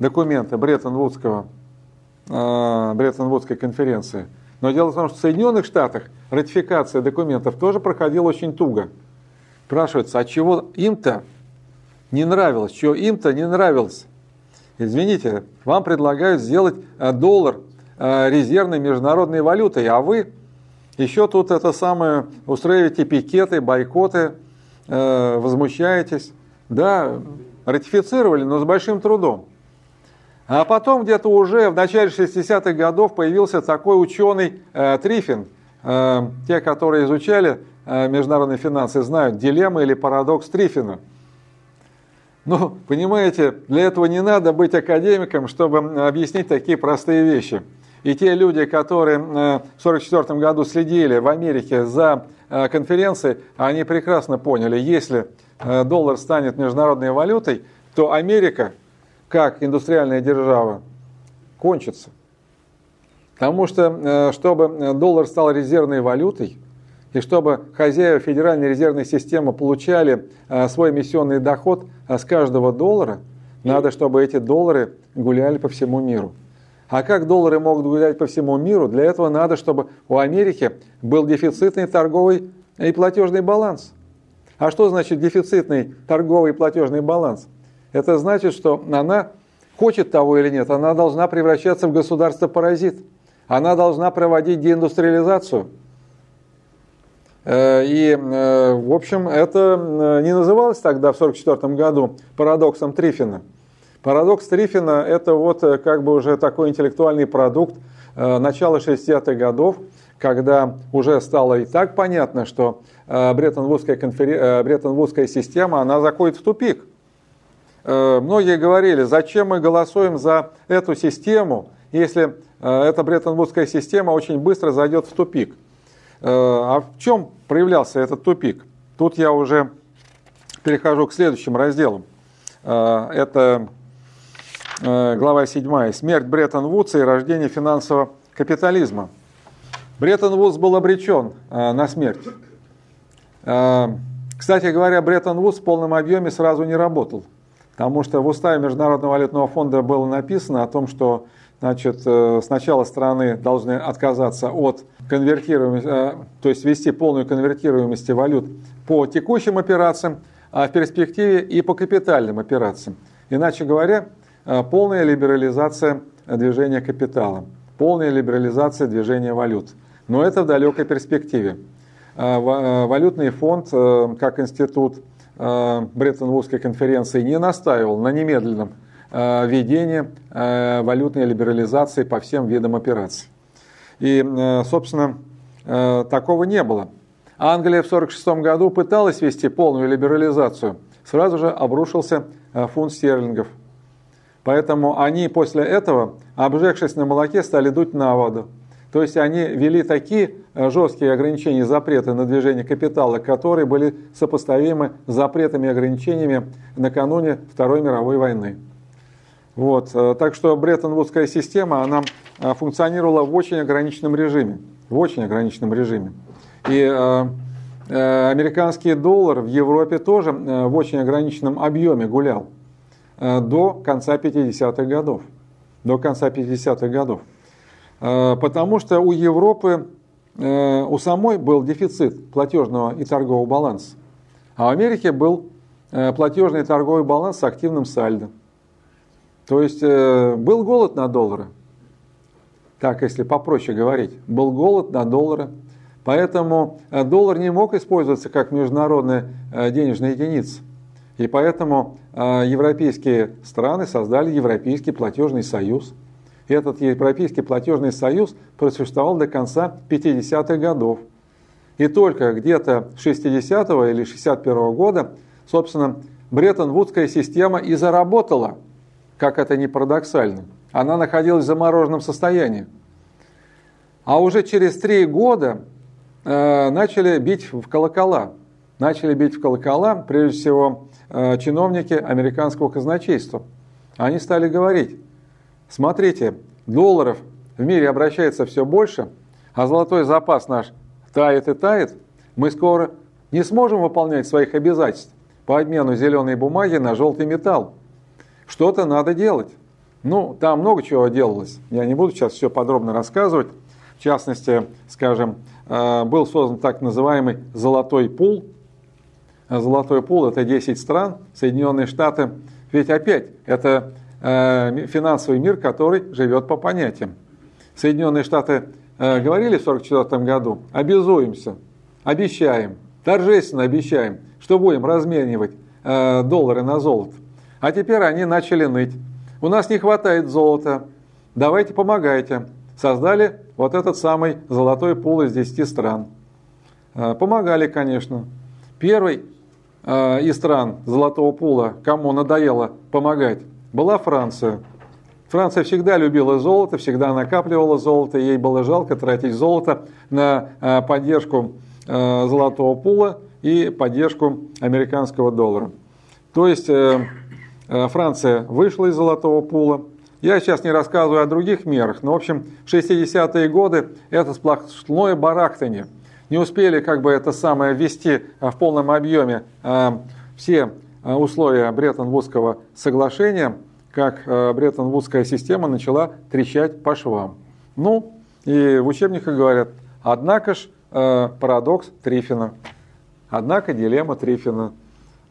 документы э, Бреттон-Вудской конференции. Но дело в том, что в Соединенных Штатах ратификация документов тоже проходила очень туго. Спрашивается, а чего им-то не нравилось, чего им-то не нравилось Извините, вам предлагают сделать э, доллар э, резервной международной валютой, а вы еще тут это самое устраиваете пикеты, бойкоты, э, возмущаетесь. Да, ратифицировали, но с большим трудом. А потом где-то уже в начале 60-х годов появился такой ученый э, Трифин. Э, те, которые изучали э, международные финансы, знают дилемма или парадокс Трифина – ну, понимаете, для этого не надо быть академиком, чтобы объяснить такие простые вещи. И те люди, которые э, в 1944 году следили в Америке за э, конференцией, они прекрасно поняли, если э, доллар станет международной валютой, то Америка, как индустриальная держава, кончится. Потому что, чтобы доллар стал резервной валютой, и чтобы хозяева Федеральной резервной системы получали э, свой эмиссионный доход э, с каждого доллара, надо, чтобы эти доллары гуляли по всему миру. А как доллары могут гулять по всему миру? Для этого надо, чтобы у Америки был дефицитный торговый и платежный баланс. А что значит дефицитный торговый и платежный баланс? Это значит, что она, хочет того или нет, она должна превращаться в государство-паразит. Она должна проводить деиндустриализацию – Э, и, э, в общем, это э, не называлось тогда, в 1944 году, парадоксом Трифина. Парадокс Трифина – это вот как бы уже такой интеллектуальный продукт начала 60-х годов, когда уже стало и так понятно, что Бреттон-Вудская, конфер... Система, она заходит в тупик. Многие говорили, зачем мы голосуем за эту систему, если эта Бреттон-Вудская система очень быстро зайдет в тупик – Э, а в чем проявлялся этот тупик? Тут я уже перехожу к следующим разделам. Э, это э, глава 7. Смерть Бреттон-Вудса и рождение финансового капитализма. Бреттон-Вудс был обречен на смерть. Кстати говоря, Бреттон-Вудс в полном объеме сразу не работал, потому что в уставе Международного валютного фонда было написано о том, что значит, сначала страны должны отказаться от конвертируемость, э, то есть ввести полную конвертируемость валют по текущим операциям, а в перспективе и по капитальным операциям. Иначе говоря, э, полная либерализация движения капитала, полная либерализация движения валют. Но это в далекой перспективе. Э, валютный фонд как институт Бреттон-Вудской конференции не настаивал на немедленном введении валютной либерализации по всем видам операций. И, собственно, такого не было. Англия в 1946 году пыталась ввести полную либерализацию. Сразу же обрушился фунт стерлингов. Поэтому они после этого, обжегшись на молоке, стали дуть на воду. То есть они ввели такие э, жесткие ограничения и запреты на движение капитала, которые были сопоставимы с запретами и ограничениями накануне Второй мировой войны. Вот. Э, так что Бреттон-Вудская система, она э, функционировала в очень ограниченном режиме. В очень ограниченном режиме. И э, э, американский доллар в Европе тоже в очень ограниченном объеме гулял э, до конца 50-х годов. До конца 50-х годов. Э, потому что у Европы, э, у самой был дефицит платежного и торгового баланса. А в Америке был э, платежный и торговый баланс с активным сальдо. То есть был голод на доллары. Так, если попроще говорить, был голод на доллары. Поэтому доллар не мог использоваться как международная денежная единица. И поэтому европейские страны создали Европейский платежный союз – этот Европейский платежный союз просуществовал до конца 50-х годов. И только где-то 60-го или 61-го года, собственно, Бреттон-Вудская система и заработала, как это не парадоксально. Она находилась в замороженном состоянии. А уже через три года э, начали бить в колокола. Начали бить в колокола, прежде всего, э, чиновники американского казначейства. Они стали говорить, Смотрите, долларов в мире обращается все больше, а золотой запас наш тает и тает. Мы скоро не сможем выполнять своих обязательств по обмену зеленой бумаги на желтый металл. Что-то надо делать. Ну, там много чего делалось. Я не буду сейчас все подробно рассказывать. В частности, скажем, э, был создан так называемый «золотой пул». Золотой пул – это 10 стран, Соединенные Штаты. Ведь опять, это финансовый мир, который живет по понятиям. Соединенные Штаты э, говорили в 1944 году, обязуемся, обещаем, торжественно обещаем, что будем разменивать э, доллары на золото. А теперь они начали ныть. У нас не хватает золота, давайте помогайте. Создали вот этот самый золотой пул из 10 стран. Помогали, конечно. Первый из стран золотого пула, кому надоело помогать, была Франция. Франция всегда любила золото, всегда накапливала золото, ей было жалко тратить золото на э, поддержку э, золотого пула и поддержку американского доллара. То есть э, Франция вышла из золотого пула. Я сейчас не рассказываю о других мерах, но в общем в 60-е годы это сплошное барахтание. Не успели как бы это самое ввести в полном объеме все условия Бреттон-Вудского соглашения – как э, Бреттон-Вудская система начала трещать по швам. Ну, и в учебниках говорят, однако ж э, парадокс Трифина, однако дилемма Трифина.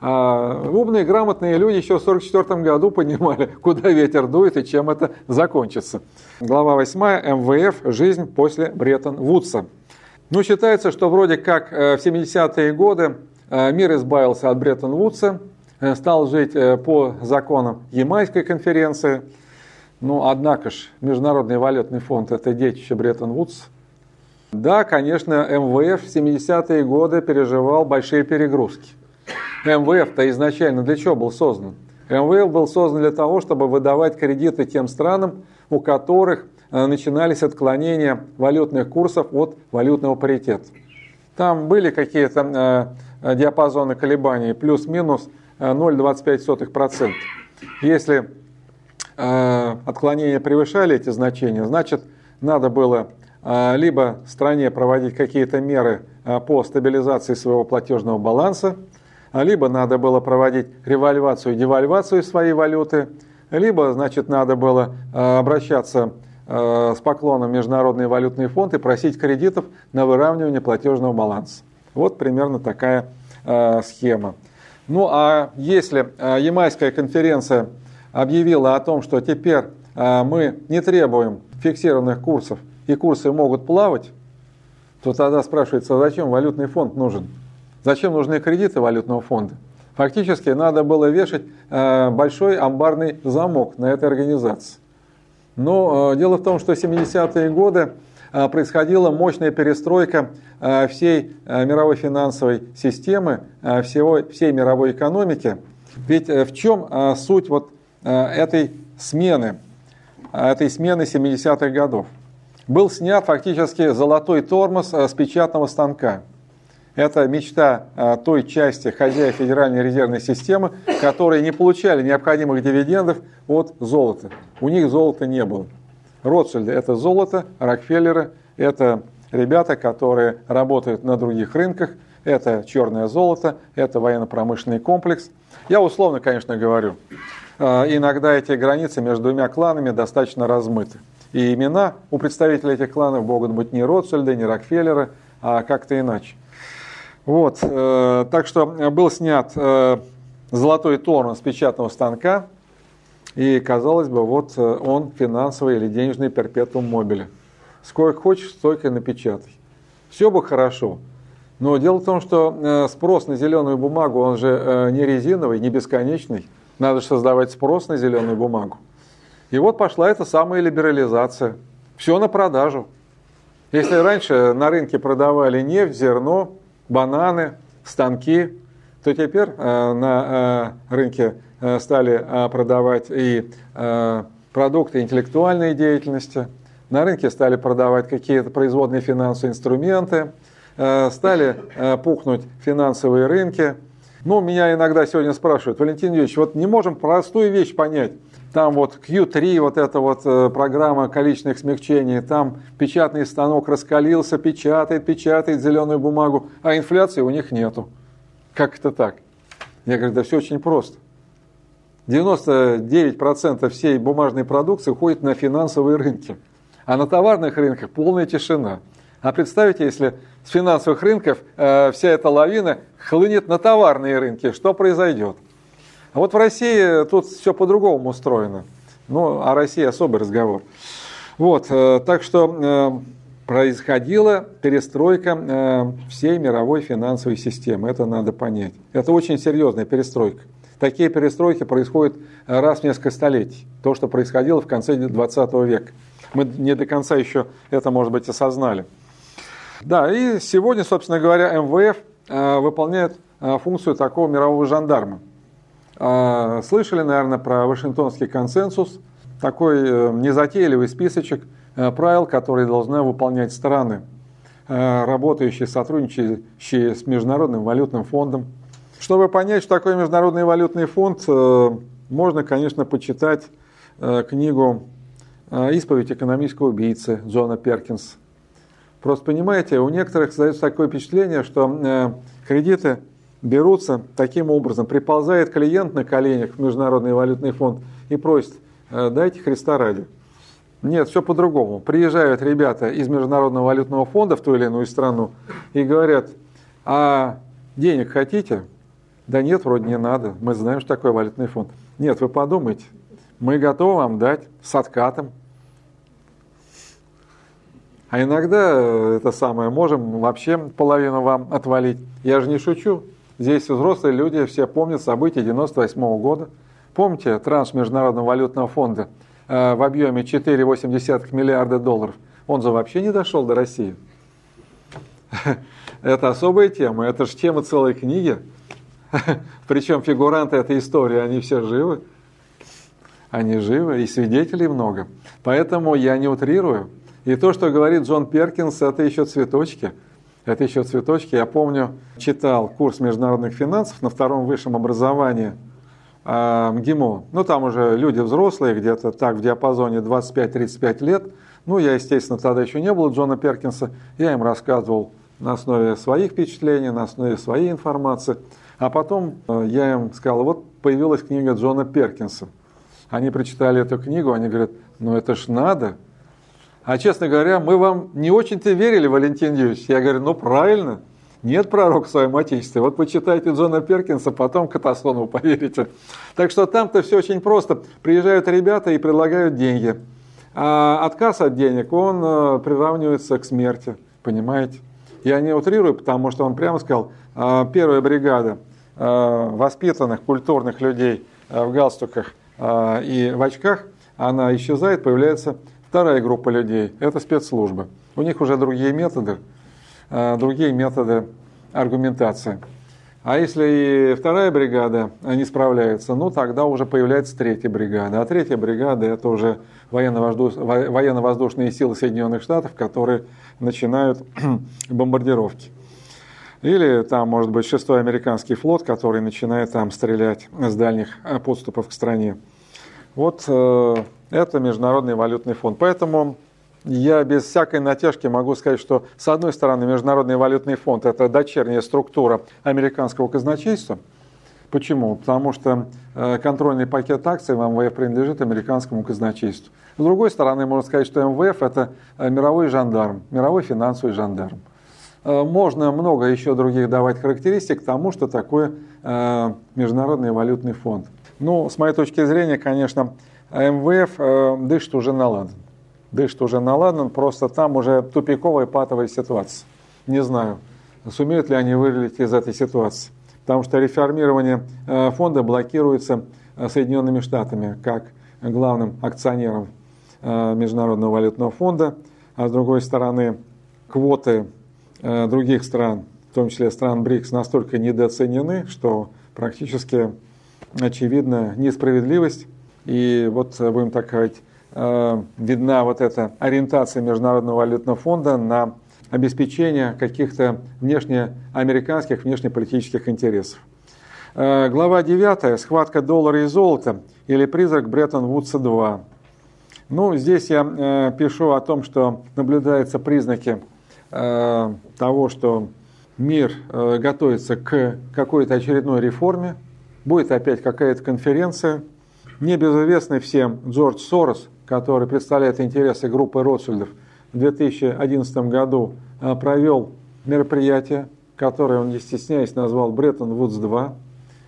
А умные, грамотные люди еще в 1944 году понимали, (laughs) куда ветер дует и чем это закончится. Глава 8. МВФ. Жизнь после Бреттон-Вудса. Ну, считается, что вроде как э, в 70-е годы мир избавился от Бреттон-Вудса, стал жить э, по законам Ямайской конференции. Ну, однако ж, Международный валютный фонд – это детище Бреттон-Вудс. Да, конечно, МВФ в 70-е годы переживал большие перегрузки. МВФ-то изначально для чего был создан? МВФ был создан для того, чтобы выдавать кредиты тем странам, у которых э, начинались отклонения валютных курсов от валютного паритета. Там были какие-то диапазоны колебаний, плюс-минус – 0,25%. Если э, отклонения превышали эти значения, значит, надо было э, либо стране проводить какие-то меры э, по стабилизации своего платежного баланса, либо надо было проводить револьвацию и девальвацию своей валюты, либо, значит, надо было обращаться с поклоном Международный валютный фонд и просить кредитов на выравнивание платежного баланса. Вот примерно такая схема. Ну а если э, Ямайская конференция объявила о том, что теперь э, мы не требуем фиксированных курсов и курсы могут плавать, то тогда спрашивается, а зачем валютный фонд нужен? Зачем нужны кредиты валютного фонда? Фактически надо было вешать э, большой амбарный замок на этой организации. Но дело в том, что в 70-е годы происходила мощная перестройка всей мировой финансовой системы, всего, всей мировой экономики. Ведь в чем суть вот этой смены, этой смены 70-х годов? Был снят фактически золотой тормоз с печатного станка – это мечта а, той части хозяев Федеральной резервной системы, которые не получали необходимых дивидендов от золота. У них золота не было. Ротшильды – это золото, Рокфеллеры – это ребята, которые работают на других рынках, это черное золото, это военно-промышленный комплекс. Я условно, конечно, говорю. А, иногда эти границы между двумя кланами достаточно размыты. И имена у представителей этих кланов могут быть не Ротшильды, не Рокфеллеры, а как-то иначе. Вот, э, так что был снят э, золотой тормоз печатного станка, и, казалось бы, вот э, он финансовый или денежный перпетум мобили. Сколько хочешь, столько напечатай. Все бы хорошо. Но дело в том, что э, спрос на зеленую бумагу, он же э, не резиновый, не бесконечный. Надо же создавать спрос на зеленую бумагу. И вот пошла эта самая либерализация. Все на продажу. Если раньше на рынке продавали нефть, зерно, бананы, станки, то теперь э, на э, рынке э, стали продавать и продукты интеллектуальной деятельности, на рынке стали продавать какие-то производные финансовые инструменты, стали пухнуть финансовые рынки. Ну, меня иногда сегодня спрашивают, Валентин Юрьевич, вот не можем простую вещь понять – там вот Q3, вот эта вот программа количественных смягчений, там печатный станок раскалился, печатает, печатает зеленую бумагу, а инфляции у них нету. Как это так? Я говорю, да все очень просто. 99% всей бумажной продукции уходит на финансовые рынки, а на товарных рынках полная тишина. А представьте, если с финансовых рынков э, вся эта лавина хлынет на товарные рынки, что произойдет? А вот в России тут все по-другому устроено. Ну, о России особый разговор. Вот, э, так что э, происходила перестройка э, всей мировой финансовой системы. Это надо понять. Это очень серьезная перестройка. Такие перестройки происходят раз в несколько столетий. То, что происходило в конце 20 века. Мы не до конца еще это, может быть, осознали. Да, и сегодня, собственно говоря, МВФ выполняет функцию такого мирового жандарма. Слышали, наверное, про Вашингтонский консенсус, такой э, незатейливый списочек э, правил, которые должны выполнять страны, э, работающие, сотрудничающие с Международным валютным фондом. Чтобы понять, что такое Международный валютный фонд, можно, конечно, почитать книгу «Исповедь экономического убийцы» Джона Перкинс. Просто понимаете, у некоторых создается такое впечатление, что кредиты берутся таким образом. Приползает клиент на коленях в Международный валютный фонд и просит, «Э, дайте Христа ради. Нет, все по-другому. Приезжают ребята из Международного валютного фонда в ту или иную страну и говорят, а денег хотите? Да нет, вроде не надо. Мы знаем, что такое валютный фонд. Нет, вы подумайте. Мы готовы вам дать с откатом. А иногда это самое, можем вообще половину вам отвалить. Я же не шучу. Здесь взрослые люди все помнят события 98 года. Помните транш Международного валютного фонда в объеме 4,8 миллиарда долларов? Он же вообще не дошел до России. (laughs) Это особая тема, это же тема целой книги. (laughs) Причем фигуранты этой истории, они все живы. Они живы, и свидетелей много. Поэтому я не утрирую. И то, что говорит Джон Перкинс, это еще цветочки – это еще цветочки. Я помню, читал курс международных финансов на втором высшем образовании э, МГИМО. Ну, там уже люди взрослые, где-то так в диапазоне 25-35 лет. Ну, я, естественно, тогда еще не было Джона Перкинса. Я им рассказывал на основе своих впечатлений, на основе своей информации. А потом э, я им сказал, вот появилась книга Джона Перкинса. Они прочитали эту книгу, они говорят, ну это ж надо, а честно говоря, мы вам не очень-то верили, Валентин Юрьевич. Я говорю, ну правильно, нет пророка в своем отечестве. Вот почитайте Джона Перкинса, потом Катасонову поверите. Так что там-то все очень просто. Приезжают ребята и предлагают деньги. А отказ от денег, он э, приравнивается к смерти, понимаете? Я не утрирую, потому что он прямо сказал, «А, первая бригада воспитанных, культурных людей в галстуках и в очках, она исчезает, появляется вторая группа людей. Это спецслужбы. У них уже другие методы, другие методы аргументации. А если и вторая бригада не справляется, ну тогда уже появляется третья бригада. А третья бригада это уже военно-воздушные силы Соединенных Штатов, которые начинают (clears throat) бомбардировки. Или там может быть шестой американский флот, который начинает там стрелять с дальних подступов к стране. Вот э, это Международный валютный фонд. Поэтому я без всякой натяжки могу сказать, что с одной стороны Международный валютный фонд – это дочерняя структура американского казначейства. Почему? Потому что э, контрольный пакет акций в МВФ принадлежит американскому казначейству. С другой стороны, можно сказать, что МВФ – это э, мировой жандарм, мировой финансовый жандарм. Э, можно много еще других давать характеристик тому, что такое Международный валютный фонд. Ну, с моей точки зрения, конечно, МВФ дышит уже на дышит уже на ладан, просто там уже тупиковая патовая ситуация. Не знаю, сумеют ли они вылезти из этой ситуации. Потому что реформирование э, фонда блокируется э, Соединенными Штатами как главным акционером э, Международного валютного фонда, а с другой стороны квоты других стран, в том числе стран БРИКС, настолько недооценены, что практически очевидна несправедливость. И вот будем так говорить, видна вот эта ориентация Международного валютного фонда на обеспечение каких-то внешнеамериканских, внешнеполитических интересов. Э, глава 9. Схватка доллара и золота или призрак Бреттон-Вудса-2. Ну, здесь я э, пишу о том, что наблюдаются признаки того, что мир готовится к какой-то очередной реформе. Будет опять какая-то конференция. Небезызвестный всем Джордж Сорос который представляет интересы группы Ротшильдов, в 2011 году э, провел мероприятие, которое он, не стесняясь, назвал Бреттон-Вудс-2.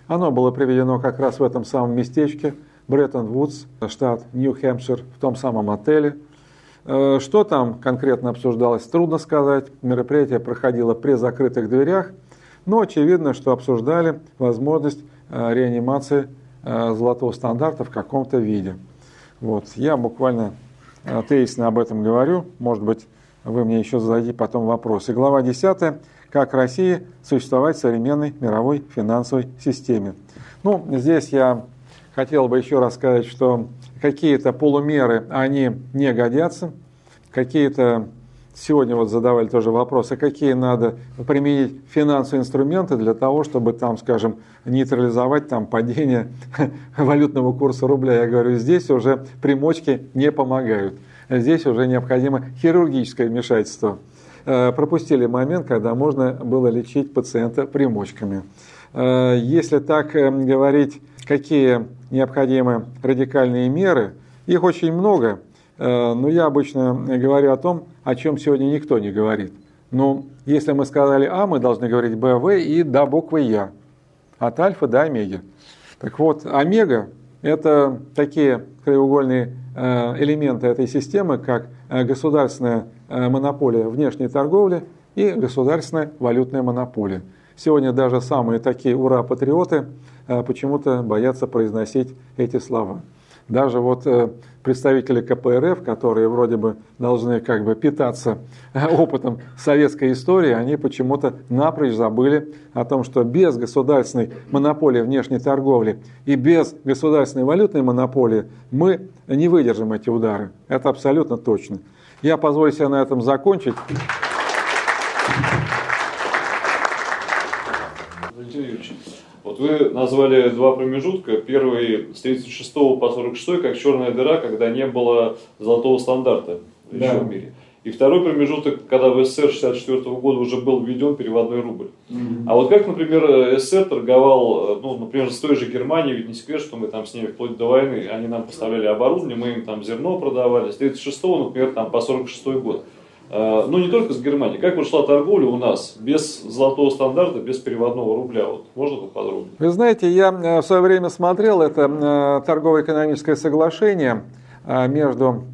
Оно было приведено как раз в этом самом местечке, Бреттон-Вудс, штат Нью-Хэмпшир, в том самом отеле. Э, что там конкретно обсуждалось, трудно сказать. Мероприятие проходило при закрытых дверях, но очевидно, что обсуждали возможность э, реанимации золотого стандарта в каком-то виде. Вот. Я буквально тезисно об этом говорю. Может быть, вы мне еще зададите потом вопросы. Глава 10. Как России существовать в современной мировой финансовой системе. Ну, здесь я хотел бы еще раз сказать, что какие-то полумеры, они не годятся. Какие-то Сегодня вот задавали тоже вопросы, какие надо применить финансовые инструменты для того, чтобы там, скажем, нейтрализовать там падение (laughs) валютного курса рубля. Я говорю, здесь уже примочки не помогают. Здесь уже необходимо хирургическое вмешательство. Э, пропустили момент, когда можно было лечить пациента примочками. Э, если так э, говорить, какие необходимы радикальные меры, их очень много – но я обычно говорю о том, о чем сегодня никто не говорит. Но если мы сказали А, мы должны говорить Б, В и до буквы Я. От альфа до омеги. Так вот, омега – это такие краеугольные э, элементы этой системы, как э, государственная монополия внешней торговли и государственная валютная монополия. Сегодня даже самые такие ура-патриоты почему-то боятся произносить эти слова. Даже вот э, представители КПРФ, которые вроде бы должны как бы питаться э, опытом советской истории, они почему-то напрочь забыли о том, что без государственной монополии внешней торговли и без государственной валютной монополии мы не выдержим эти удары. Это абсолютно точно. Я позволю себе на этом закончить. Вы назвали два промежутка. Первый с 36 по 46 как черная дыра, когда не было золотого стандарта да. еще в мире. И второй промежуток, когда в СССР 64 года уже был введен переводной рубль. Mm-hmm. А вот как, например, СССР торговал, ну, например, с той же Германией, ведь не секрет, что мы там с ними вплоть до войны, они нам поставляли оборудование, мы им там зерно продавали. С 36 например, там по 46 год. Э, ну не только с Германией. Как вот торговля у нас без золотого стандарта, без переводного рубля? Вот можно поподробнее? Вы знаете, я э, в свое время смотрел это э, торгово-экономическое соглашение между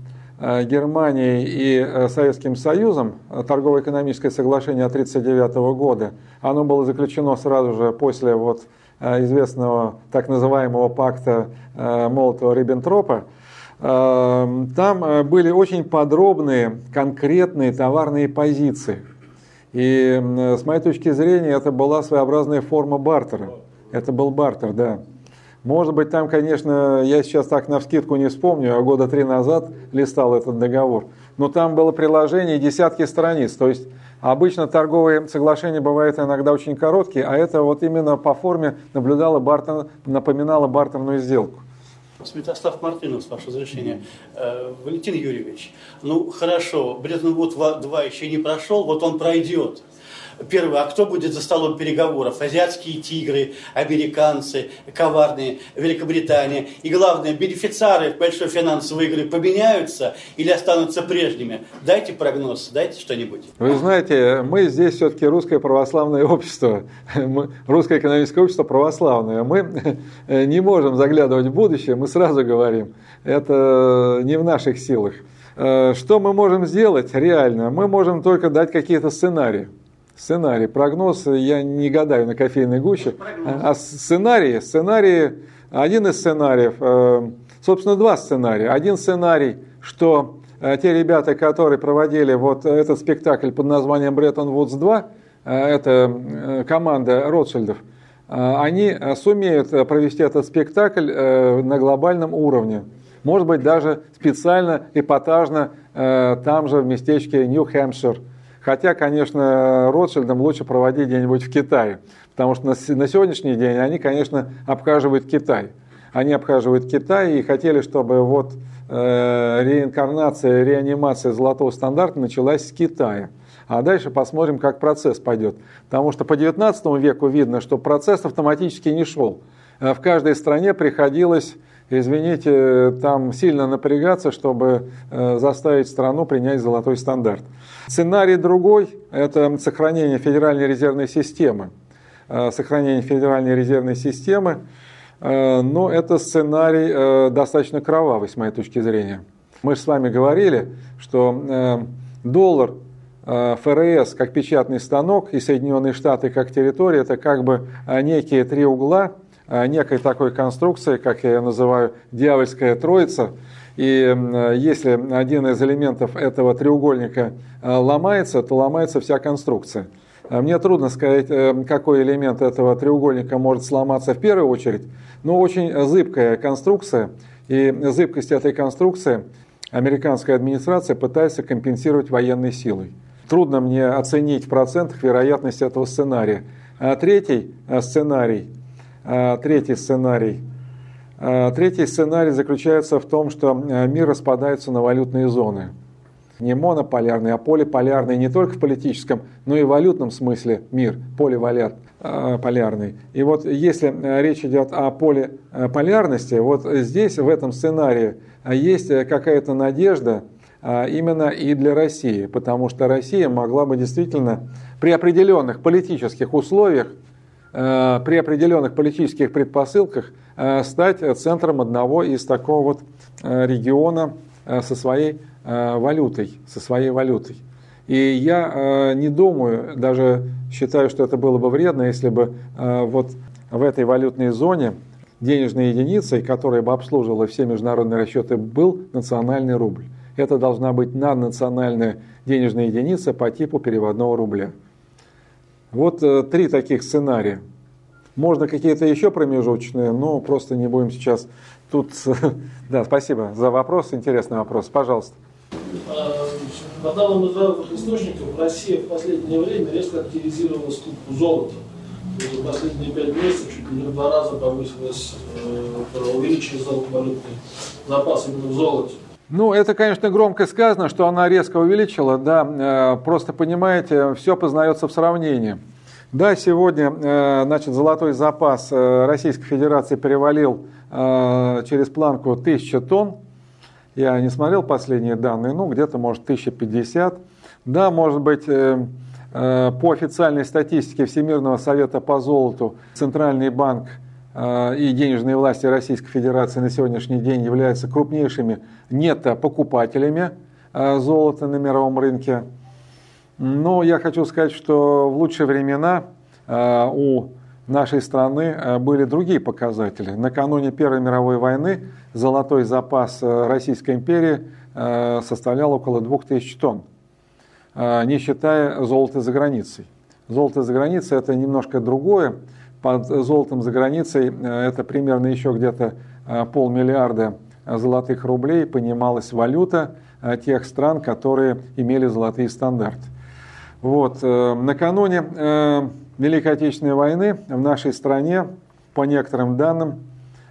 Германией и Советским Союзом, торгово-экономическое соглашение 1939 года. Оно было заключено сразу же после вот известного так называемого пакта Молотова-Риббентропа, там были очень подробные, конкретные товарные позиции. И с моей точки зрения это была своеобразная форма бартера. Это был бартер, да. Может быть, там, конечно, я сейчас так на вскидку не вспомню, а года три назад листал этот договор. Но там было приложение десятки страниц. То есть обычно торговые соглашения бывают иногда очень короткие, а это вот именно по форме наблюдало бартер, напоминало бартерную сделку. Святослав Мартынов, с вашего разрешения. Э, Валентин Юрьевич, ну хорошо, Бреттон-Вуд-2 еще не прошел, вот он пройдет. Первое, а кто будет за столом переговоров? Азиатские тигры, американцы, коварные, Великобритания. И главное, бенефициары большой финансовой игры поменяются или останутся прежними? Дайте прогноз, дайте что-нибудь. Вы знаете, мы здесь все-таки русское православное общество, русское экономическое общество православное. Мы не можем заглядывать в будущее, мы сразу говорим, это не в наших силах. Э, что мы можем сделать реально? Мы можем только дать какие-то сценарии. Сценарий. Прогноз я не гадаю на кофейной гуще. А сценарии, сценарии, один из сценариев, э, собственно, два сценария. Один сценарий, что э, те ребята, которые проводили вот этот спектакль под названием Бреттон Вудс 2, это команда Ротшильдов, они сумеют провести этот спектакль на глобальном уровне. Может быть, даже специально, эпатажно там же в местечке Нью-Хэмпшир – Хотя, конечно, Ротшильдам лучше проводить где-нибудь в Китае, потому что на сегодняшний день они, конечно, обхаживают Китай. Они обхаживают Китай и хотели, чтобы вот э, реинкарнация, реанимация золотого стандарта началась с Китая. А дальше посмотрим, как процесс пойдет. Потому что по 19 веку видно, что процесс автоматически не шел. Э, в каждой стране приходилось извините, там сильно напрягаться, чтобы э, заставить страну принять золотой стандарт. Сценарий другой – это сохранение Федеральной резервной системы. Э, сохранение Федеральной резервной системы, э, но это сценарий достаточно кровавый, с моей точки зрения. Мы же с вами говорили, что доллар ФРС как печатный станок и Соединенные Штаты как территория – это как бы некие три угла – Э, некой такой конструкции, как я ее называю, дьявольская троица. И если один из элементов этого треугольника э, ломается, то ломается вся конструкция. Э, мне трудно сказать, какой элемент этого треугольника может сломаться в первую очередь, но очень зыбкая конструкция. И зыбкость этой конструкции американская администрация пытается компенсировать военной силой. Трудно мне оценить в процентах вероятность этого сценария. А третий сценарий – Э, третий сценарий. Э, третий сценарий заключается в том, что э, мир распадается на валютные зоны. Не монополярный, а полиполярный не только в политическом, но и в валютном смысле мир, поливалярный. И вот если речь идет о полиполярности, вот здесь, в этом сценарии, есть какая-то надежда именно и для России, потому что Россия могла бы действительно при определенных политических условиях Э, при определенных политических предпосылках э, стать центром одного из такого вот э, региона со своей валютой, со своей валютой. И я не думаю, даже считаю, что это было бы вредно, если бы вот в этой валютной зоне денежной единицей, которая бы обслуживала все международные расчеты, был национальный рубль. Это должна быть наднациональная денежная единица по типу переводного рубля. Вот э, три таких сценария. Можно какие-то еще промежуточные, но просто не будем сейчас тут... (laughs) Да, спасибо за вопрос, интересный вопрос. Пожалуйста. А, по данным международных источников, Россия в последнее время резко активизировала скупку золота. За последние пять месяцев чуть ли не в два раза повысилось, э, увеличился валютный запас именно в золоте. Ну, это, конечно, громко сказано, что она резко увеличила, да, э, просто понимаете, все познается в сравнении. Да, сегодня э, значит, золотой запас э, Российской Федерации перевалил через планку 1000 тонн. Я не смотрел последние данные, ну где-то может 1050. Да, может быть, по официальной статистике Всемирного совета по золоту Центральный банк и денежные власти Российской Федерации на сегодняшний день являются крупнейшими нето-покупателями золота на мировом рынке. Но я хочу сказать, что в лучшие времена у нашей страны были другие показатели. Накануне Первой мировой войны золотой запас Российской империи составлял около 2000 тонн, не считая золота за границей. Золото за границей это немножко другое. Под золотом за границей это примерно еще где-то полмиллиарда золотых рублей понималась валюта тех стран, которые имели золотые стандарты. Вот. Э, накануне э, Великой Отечественной войны в нашей стране, по некоторым данным,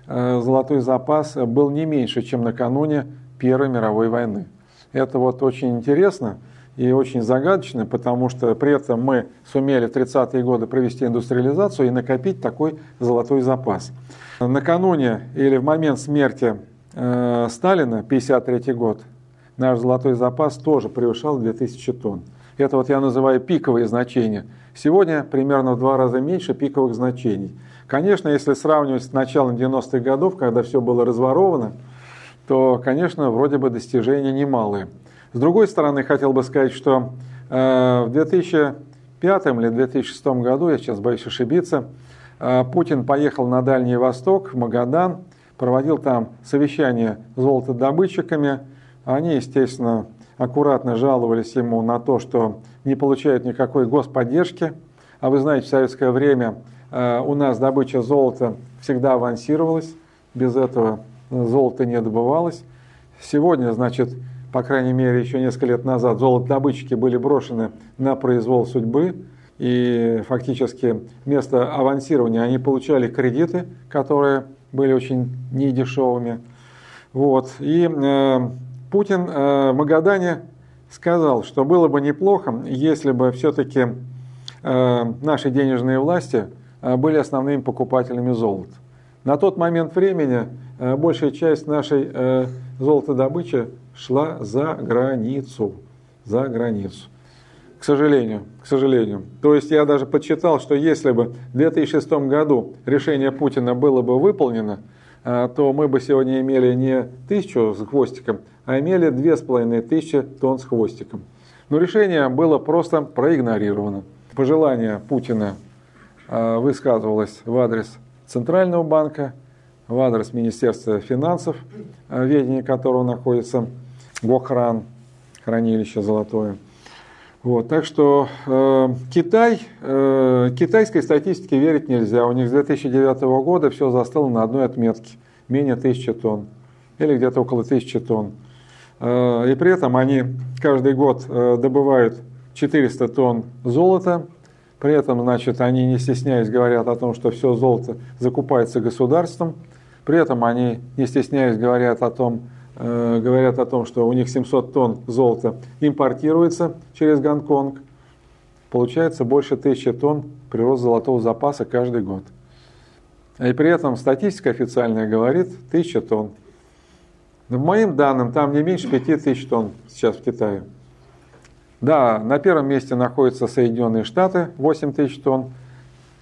э, золотой запас был не меньше, чем накануне Первой мировой войны. Это вот очень интересно и очень загадочно, потому что при этом мы сумели в 30-е годы провести индустриализацию и накопить такой золотой запас. Накануне или в момент смерти э, Сталина, 1953 год, наш золотой запас тоже превышал 2000 тонн. Это вот я называю пиковые значения. Сегодня примерно в два раза меньше пиковых значений. Конечно, если сравнивать с началом 90-х годов, когда все было разворовано, то, конечно, вроде бы достижения немалые. С другой стороны, хотел бы сказать, что э, в 2005 или 2006 году, я сейчас боюсь ошибиться, э, Путин поехал на Дальний Восток, в Магадан, проводил там совещание с золотодобытчиками. Они, естественно, аккуратно жаловались ему на то, что не получают никакой господдержки. А вы знаете, в советское время э, у нас добыча золота всегда авансировалась, без этого золото не добывалось. Сегодня, значит, по крайней мере, еще несколько лет назад золотодобытчики были брошены на произвол судьбы, и фактически вместо авансирования они получали кредиты, которые были очень недешевыми. Вот. И э, Путин э, в Магадане сказал, что было бы неплохо, если бы все-таки э, наши денежные власти э, были основными покупателями золота. На тот момент времени большая часть нашей золотодобычи шла за границу. За границу. К сожалению, к сожалению. То есть я даже подсчитал, что если бы в 2006 году решение Путина было бы выполнено, то мы бы сегодня имели не тысячу с хвостиком, а имели 2500 тонн с хвостиком. Но решение было просто проигнорировано. Пожелание Путина а, высказывалось в адрес Центрального банка, в адрес Министерства финансов, в ведении которого находится Гохран, хранилище золотое. Вот, так что э, Китай, э, китайской статистике верить нельзя. У них с 2009 года все застыло на одной отметке, менее 1000 тонн, или где-то около 1000 тонн. Э, и при этом они каждый год э, добывают 400 тонн золота. При этом, значит, они не стесняясь говорят о том, что все золото закупается государством. При этом они не стесняясь говорят о том, говорят о том, что у них 700 тонн золота импортируется через Гонконг. Получается больше 1000 тонн прирост золотого запаса каждый год. И при этом статистика официальная говорит 1000 тонн. Но по моим данным, там не меньше 5000 тонн сейчас в Китае. Да, на первом месте находятся Соединенные Штаты, 8 тысяч тонн.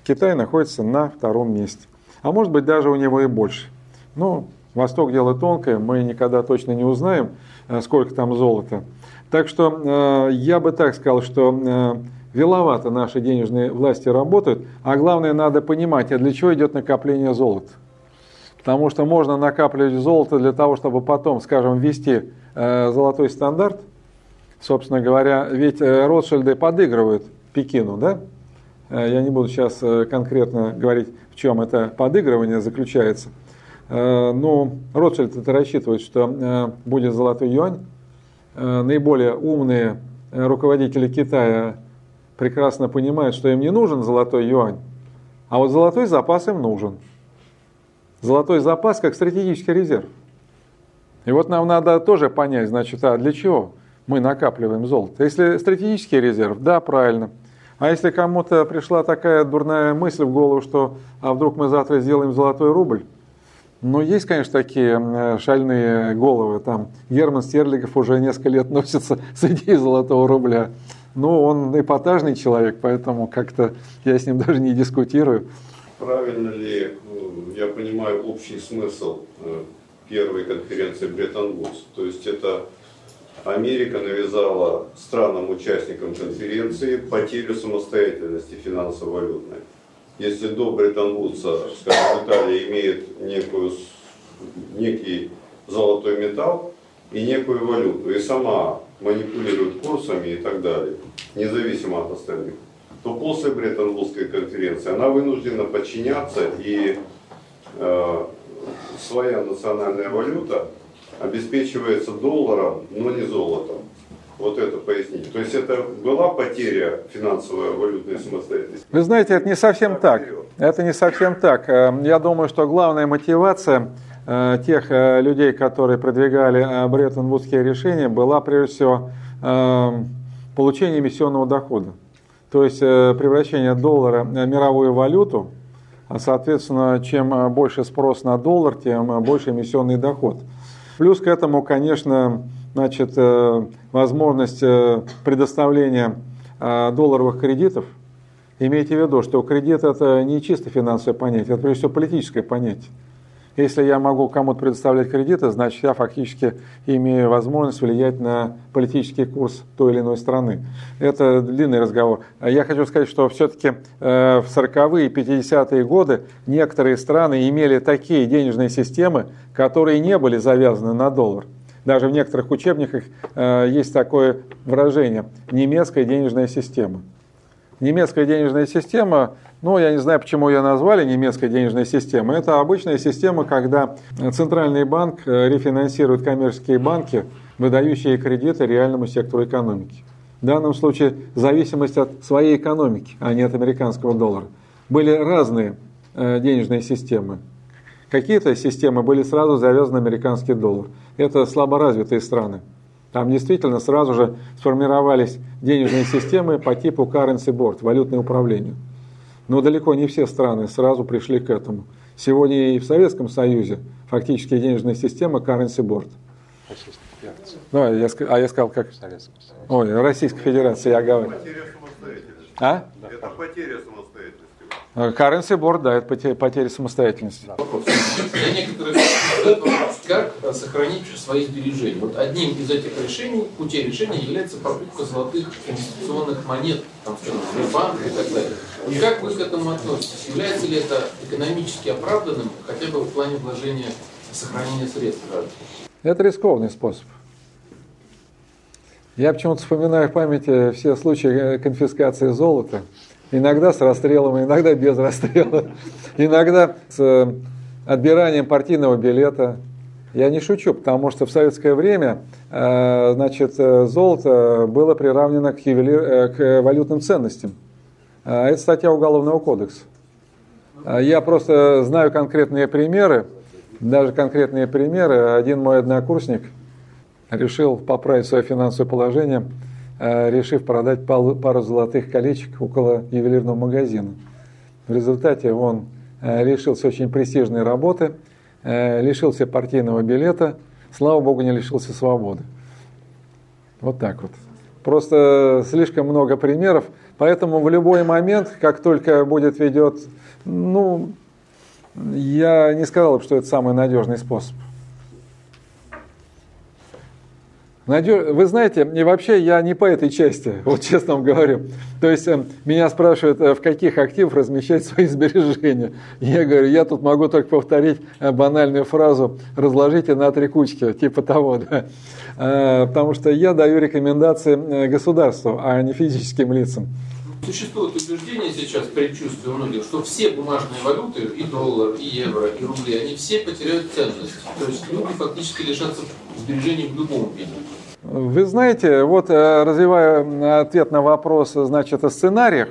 Китай находится на втором месте. А может быть даже у него и больше. Ну, Восток дело тонкое, мы никогда точно не узнаем, э, сколько там золота. Так что э, я бы так сказал, что э, веловато наши денежные власти работают, а главное надо понимать, а для чего идет накопление золота. Потому что можно накапливать золото для того, чтобы потом, скажем, ввести золотой стандарт. Собственно говоря, ведь Ротшильды подыгрывают Пекину, да? Я не буду сейчас конкретно говорить, в чем это подыгрывание заключается. Э, но Ротшильд это рассчитывает, что э, будет золотой юань. Э, наиболее умные руководители Китая прекрасно понимают, что им не нужен золотой юань, а вот золотой запас им нужен золотой запас как стратегический резерв. И вот нам надо тоже понять, значит, а для чего мы накапливаем золото? Если стратегический резерв, да, правильно. А если кому-то пришла такая дурная мысль в голову, что а вдруг мы завтра сделаем золотой рубль, ну, есть, конечно, такие шальные головы. Там Герман Стерлигов уже несколько лет (laughs) носится с идеей золотого рубля. Ну, он эпатажный человек, поэтому как-то я с ним даже не дискутирую. Правильно ли я понимаю общий смысл э, первой конференции Бреттон-Вудс. То есть это Америка навязала странам-участникам конференции потерю самостоятельности финансово-валютной. Если до Бреттон-Вудса, скажем, Италия имеет некую, некий золотой металл и некую валюту, и сама манипулирует курсами и так далее, независимо от остальных, то после Бреттон-Вудской конференции она вынуждена подчиняться и э, своя национальная валюта обеспечивается долларом, но не золотом. Вот это поясните. То есть это была потеря финансовой валютной самостоятельности? Вы знаете, это не совсем так. Это не совсем так. Э, я думаю, что главная мотивация э, тех э, людей, которые продвигали Бреттон-Вудские решения, была прежде всего получение эмиссионного дохода. То есть превращение доллара в мировую валюту, а соответственно, чем больше спрос на доллар, тем больше эмиссионный доход. Плюс к этому, конечно, значит, э, возможность э, предоставления э, долларовых кредитов. Имейте в виду, что кредит это не чисто финансовое понятие, это прежде всего политическое понятие. Если я могу кому-то предоставлять кредиты, значит я фактически имею возможность влиять на политический курс той или иной страны. Это длинный разговор. Я хочу сказать, что все-таки в 40-е и 50-е годы некоторые страны имели такие денежные системы, которые не были завязаны на доллар. Даже в некоторых учебниках э, есть такое выражение – немецкая денежная система. Немецкая денежная система, ну, я не знаю, почему ее назвали немецкой денежной системой. Это обычная система, когда центральный банк э, рефинансирует коммерческие банки, выдающие кредиты реальному сектору экономики. В данном случае зависимость от своей экономики, а не от американского доллара. Были разные э, денежные системы. Какие-то системы были сразу завязаны американский доллар. Это слаборазвитые страны. Там действительно сразу же сформировались денежные системы по типу currency board, валютное управление. Но далеко не все страны сразу пришли к этому. Сегодня и в Советском Союзе фактически денежная система currency board. Ну, я, а я сказал как? Ой, Российская Федерация, я говорю. А? Это потеря Currency board, да, это потеря, самостоятельности. Вопрос. Для некоторых вопрос, как сохранить свои сбережения. Вот одним из этих решений, путей решения является покупка золотых инвестиционных монет, там, скажем, Сбербанк и так далее. Вот как вы к этому относитесь? Является ли это экономически оправданным, хотя бы в плане вложения сохранения средств? Это рискованный способ. Я почему-то вспоминаю в памяти все случаи конфискации золота Иногда с расстрелом, иногда без расстрела, иногда с э, отбиранием партийного билета. Я не шучу, потому что в советское время э, значит, э, золото было приравнено к, ювелир, к валютным ценностям. Это статья Уголовного кодекса. Я просто знаю конкретные примеры, даже конкретные примеры. Один мой однокурсник решил поправить свое финансовое положение – решив продать пару золотых колечек около ювелирного магазина. В результате он э, лишился очень престижной работы, э, лишился партийного билета, слава богу, не лишился свободы. Вот так вот. Просто слишком много примеров, поэтому в любой момент, как только будет ведет, ну, я не сказал бы, что это самый надежный способ. Вы знаете, и вообще я не по этой части, (laughs) вот честно вам говорю. То есть э, меня спрашивают, э, в каких активах размещать свои (laughs) сбережения. Я говорю, я тут могу только повторить э, банальную фразу «разложите на три кучки», типа того. (laughs) Да? Потому что я даю рекомендации государству, а не физическим лицам. Существует убеждение сейчас, предчувствие у многих, что все бумажные валюты, и доллар, и евро, и рубли, они все потеряют ценность. То есть люди фактически лишатся сбережений в любом виде. Вы знаете, вот э, развивая ответ на вопрос, значит, о сценариях,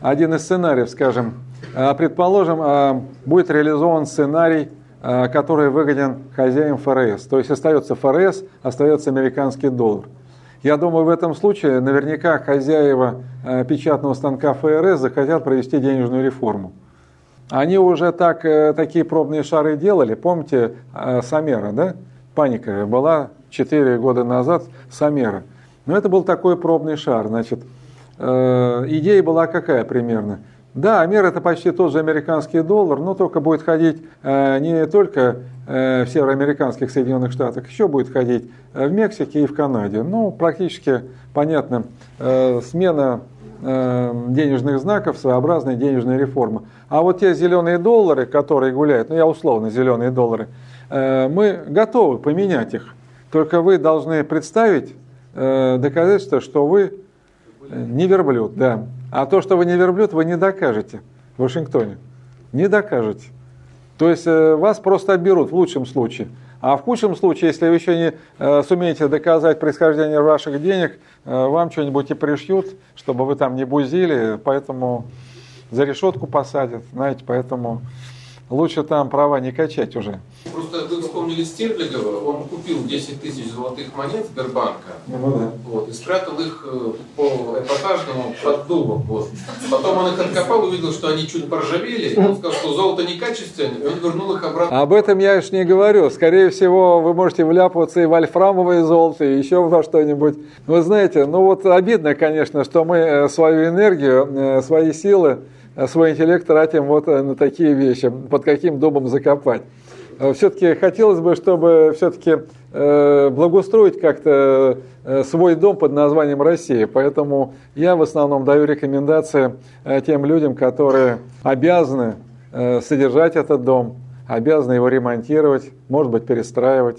один из сценариев, скажем, э, предположим, э, будет реализован сценарий, который выгоден хозяин ФРС. То есть остается ФРС, остается американский доллар. Я думаю, в этом случае наверняка хозяева печатного станка ФРС захотят провести денежную реформу. Они уже так, такие пробные шары делали. Помните Самера, да? Паника была 4 года назад Самера. Но это был такой пробный шар. Значит, э, идея была какая примерно? Да, Амер это почти тот же американский доллар, но только будет ходить э, не только э, в североамериканских Соединенных Штатах, еще будет ходить в Мексике и в Канаде. Ну, практически, понятно, смена э, денежных знаков, своеобразная денежная реформа. А вот те зеленые доллары, которые гуляют, ну я условно зеленые доллары, э, мы готовы поменять их. Только вы должны представить э, доказательство, что вы не верблюд, да. А то, что вы не верблюд, вы не докажете в Вашингтоне. Не докажете. То есть вас просто отберут в лучшем случае. А в худшем случае, если вы еще не э, сумеете доказать происхождение ваших денег, э, вам что-нибудь и пришьют, чтобы вы там не бузили, поэтому за решетку посадят, знаете, поэтому лучше там права не качать уже. Просто вы вспомнили Стерлигова, он купил 10 тысяч золотых монет Сбербанка ну, да. вот, и спрятал их э, по эпатажному под дубом. Вот. Потом он их откопал, увидел, что они чуть поржавели, он сказал, что золото некачественное, и он вернул их обратно. Об этом я уж не говорю. Скорее всего, вы можете вляпываться и в альфрамовое золото, и еще во что-нибудь. Вы знаете, ну вот обидно, конечно, что мы э, свою энергию, э, свои силы, свой интеллект тратим вот на такие вещи, под каким дубом закопать. Э, все-таки хотелось бы, чтобы все-таки э, благоустроить как-то э, свой дом под названием Россия. Поэтому я в основном даю рекомендации тем людям, которые обязаны содержать этот дом, обязаны его ремонтировать, может быть, перестраивать.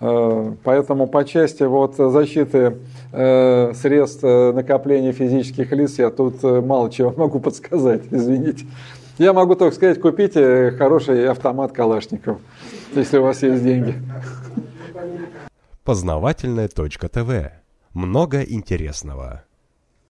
Поэтому по части вот защиты средств накопления физических лиц я тут мало чего (laughs) могу подсказать, извините. Я могу только сказать, купите хороший автомат Калашников, если у вас есть деньги. Познавательная точка ТВ. Много интересного.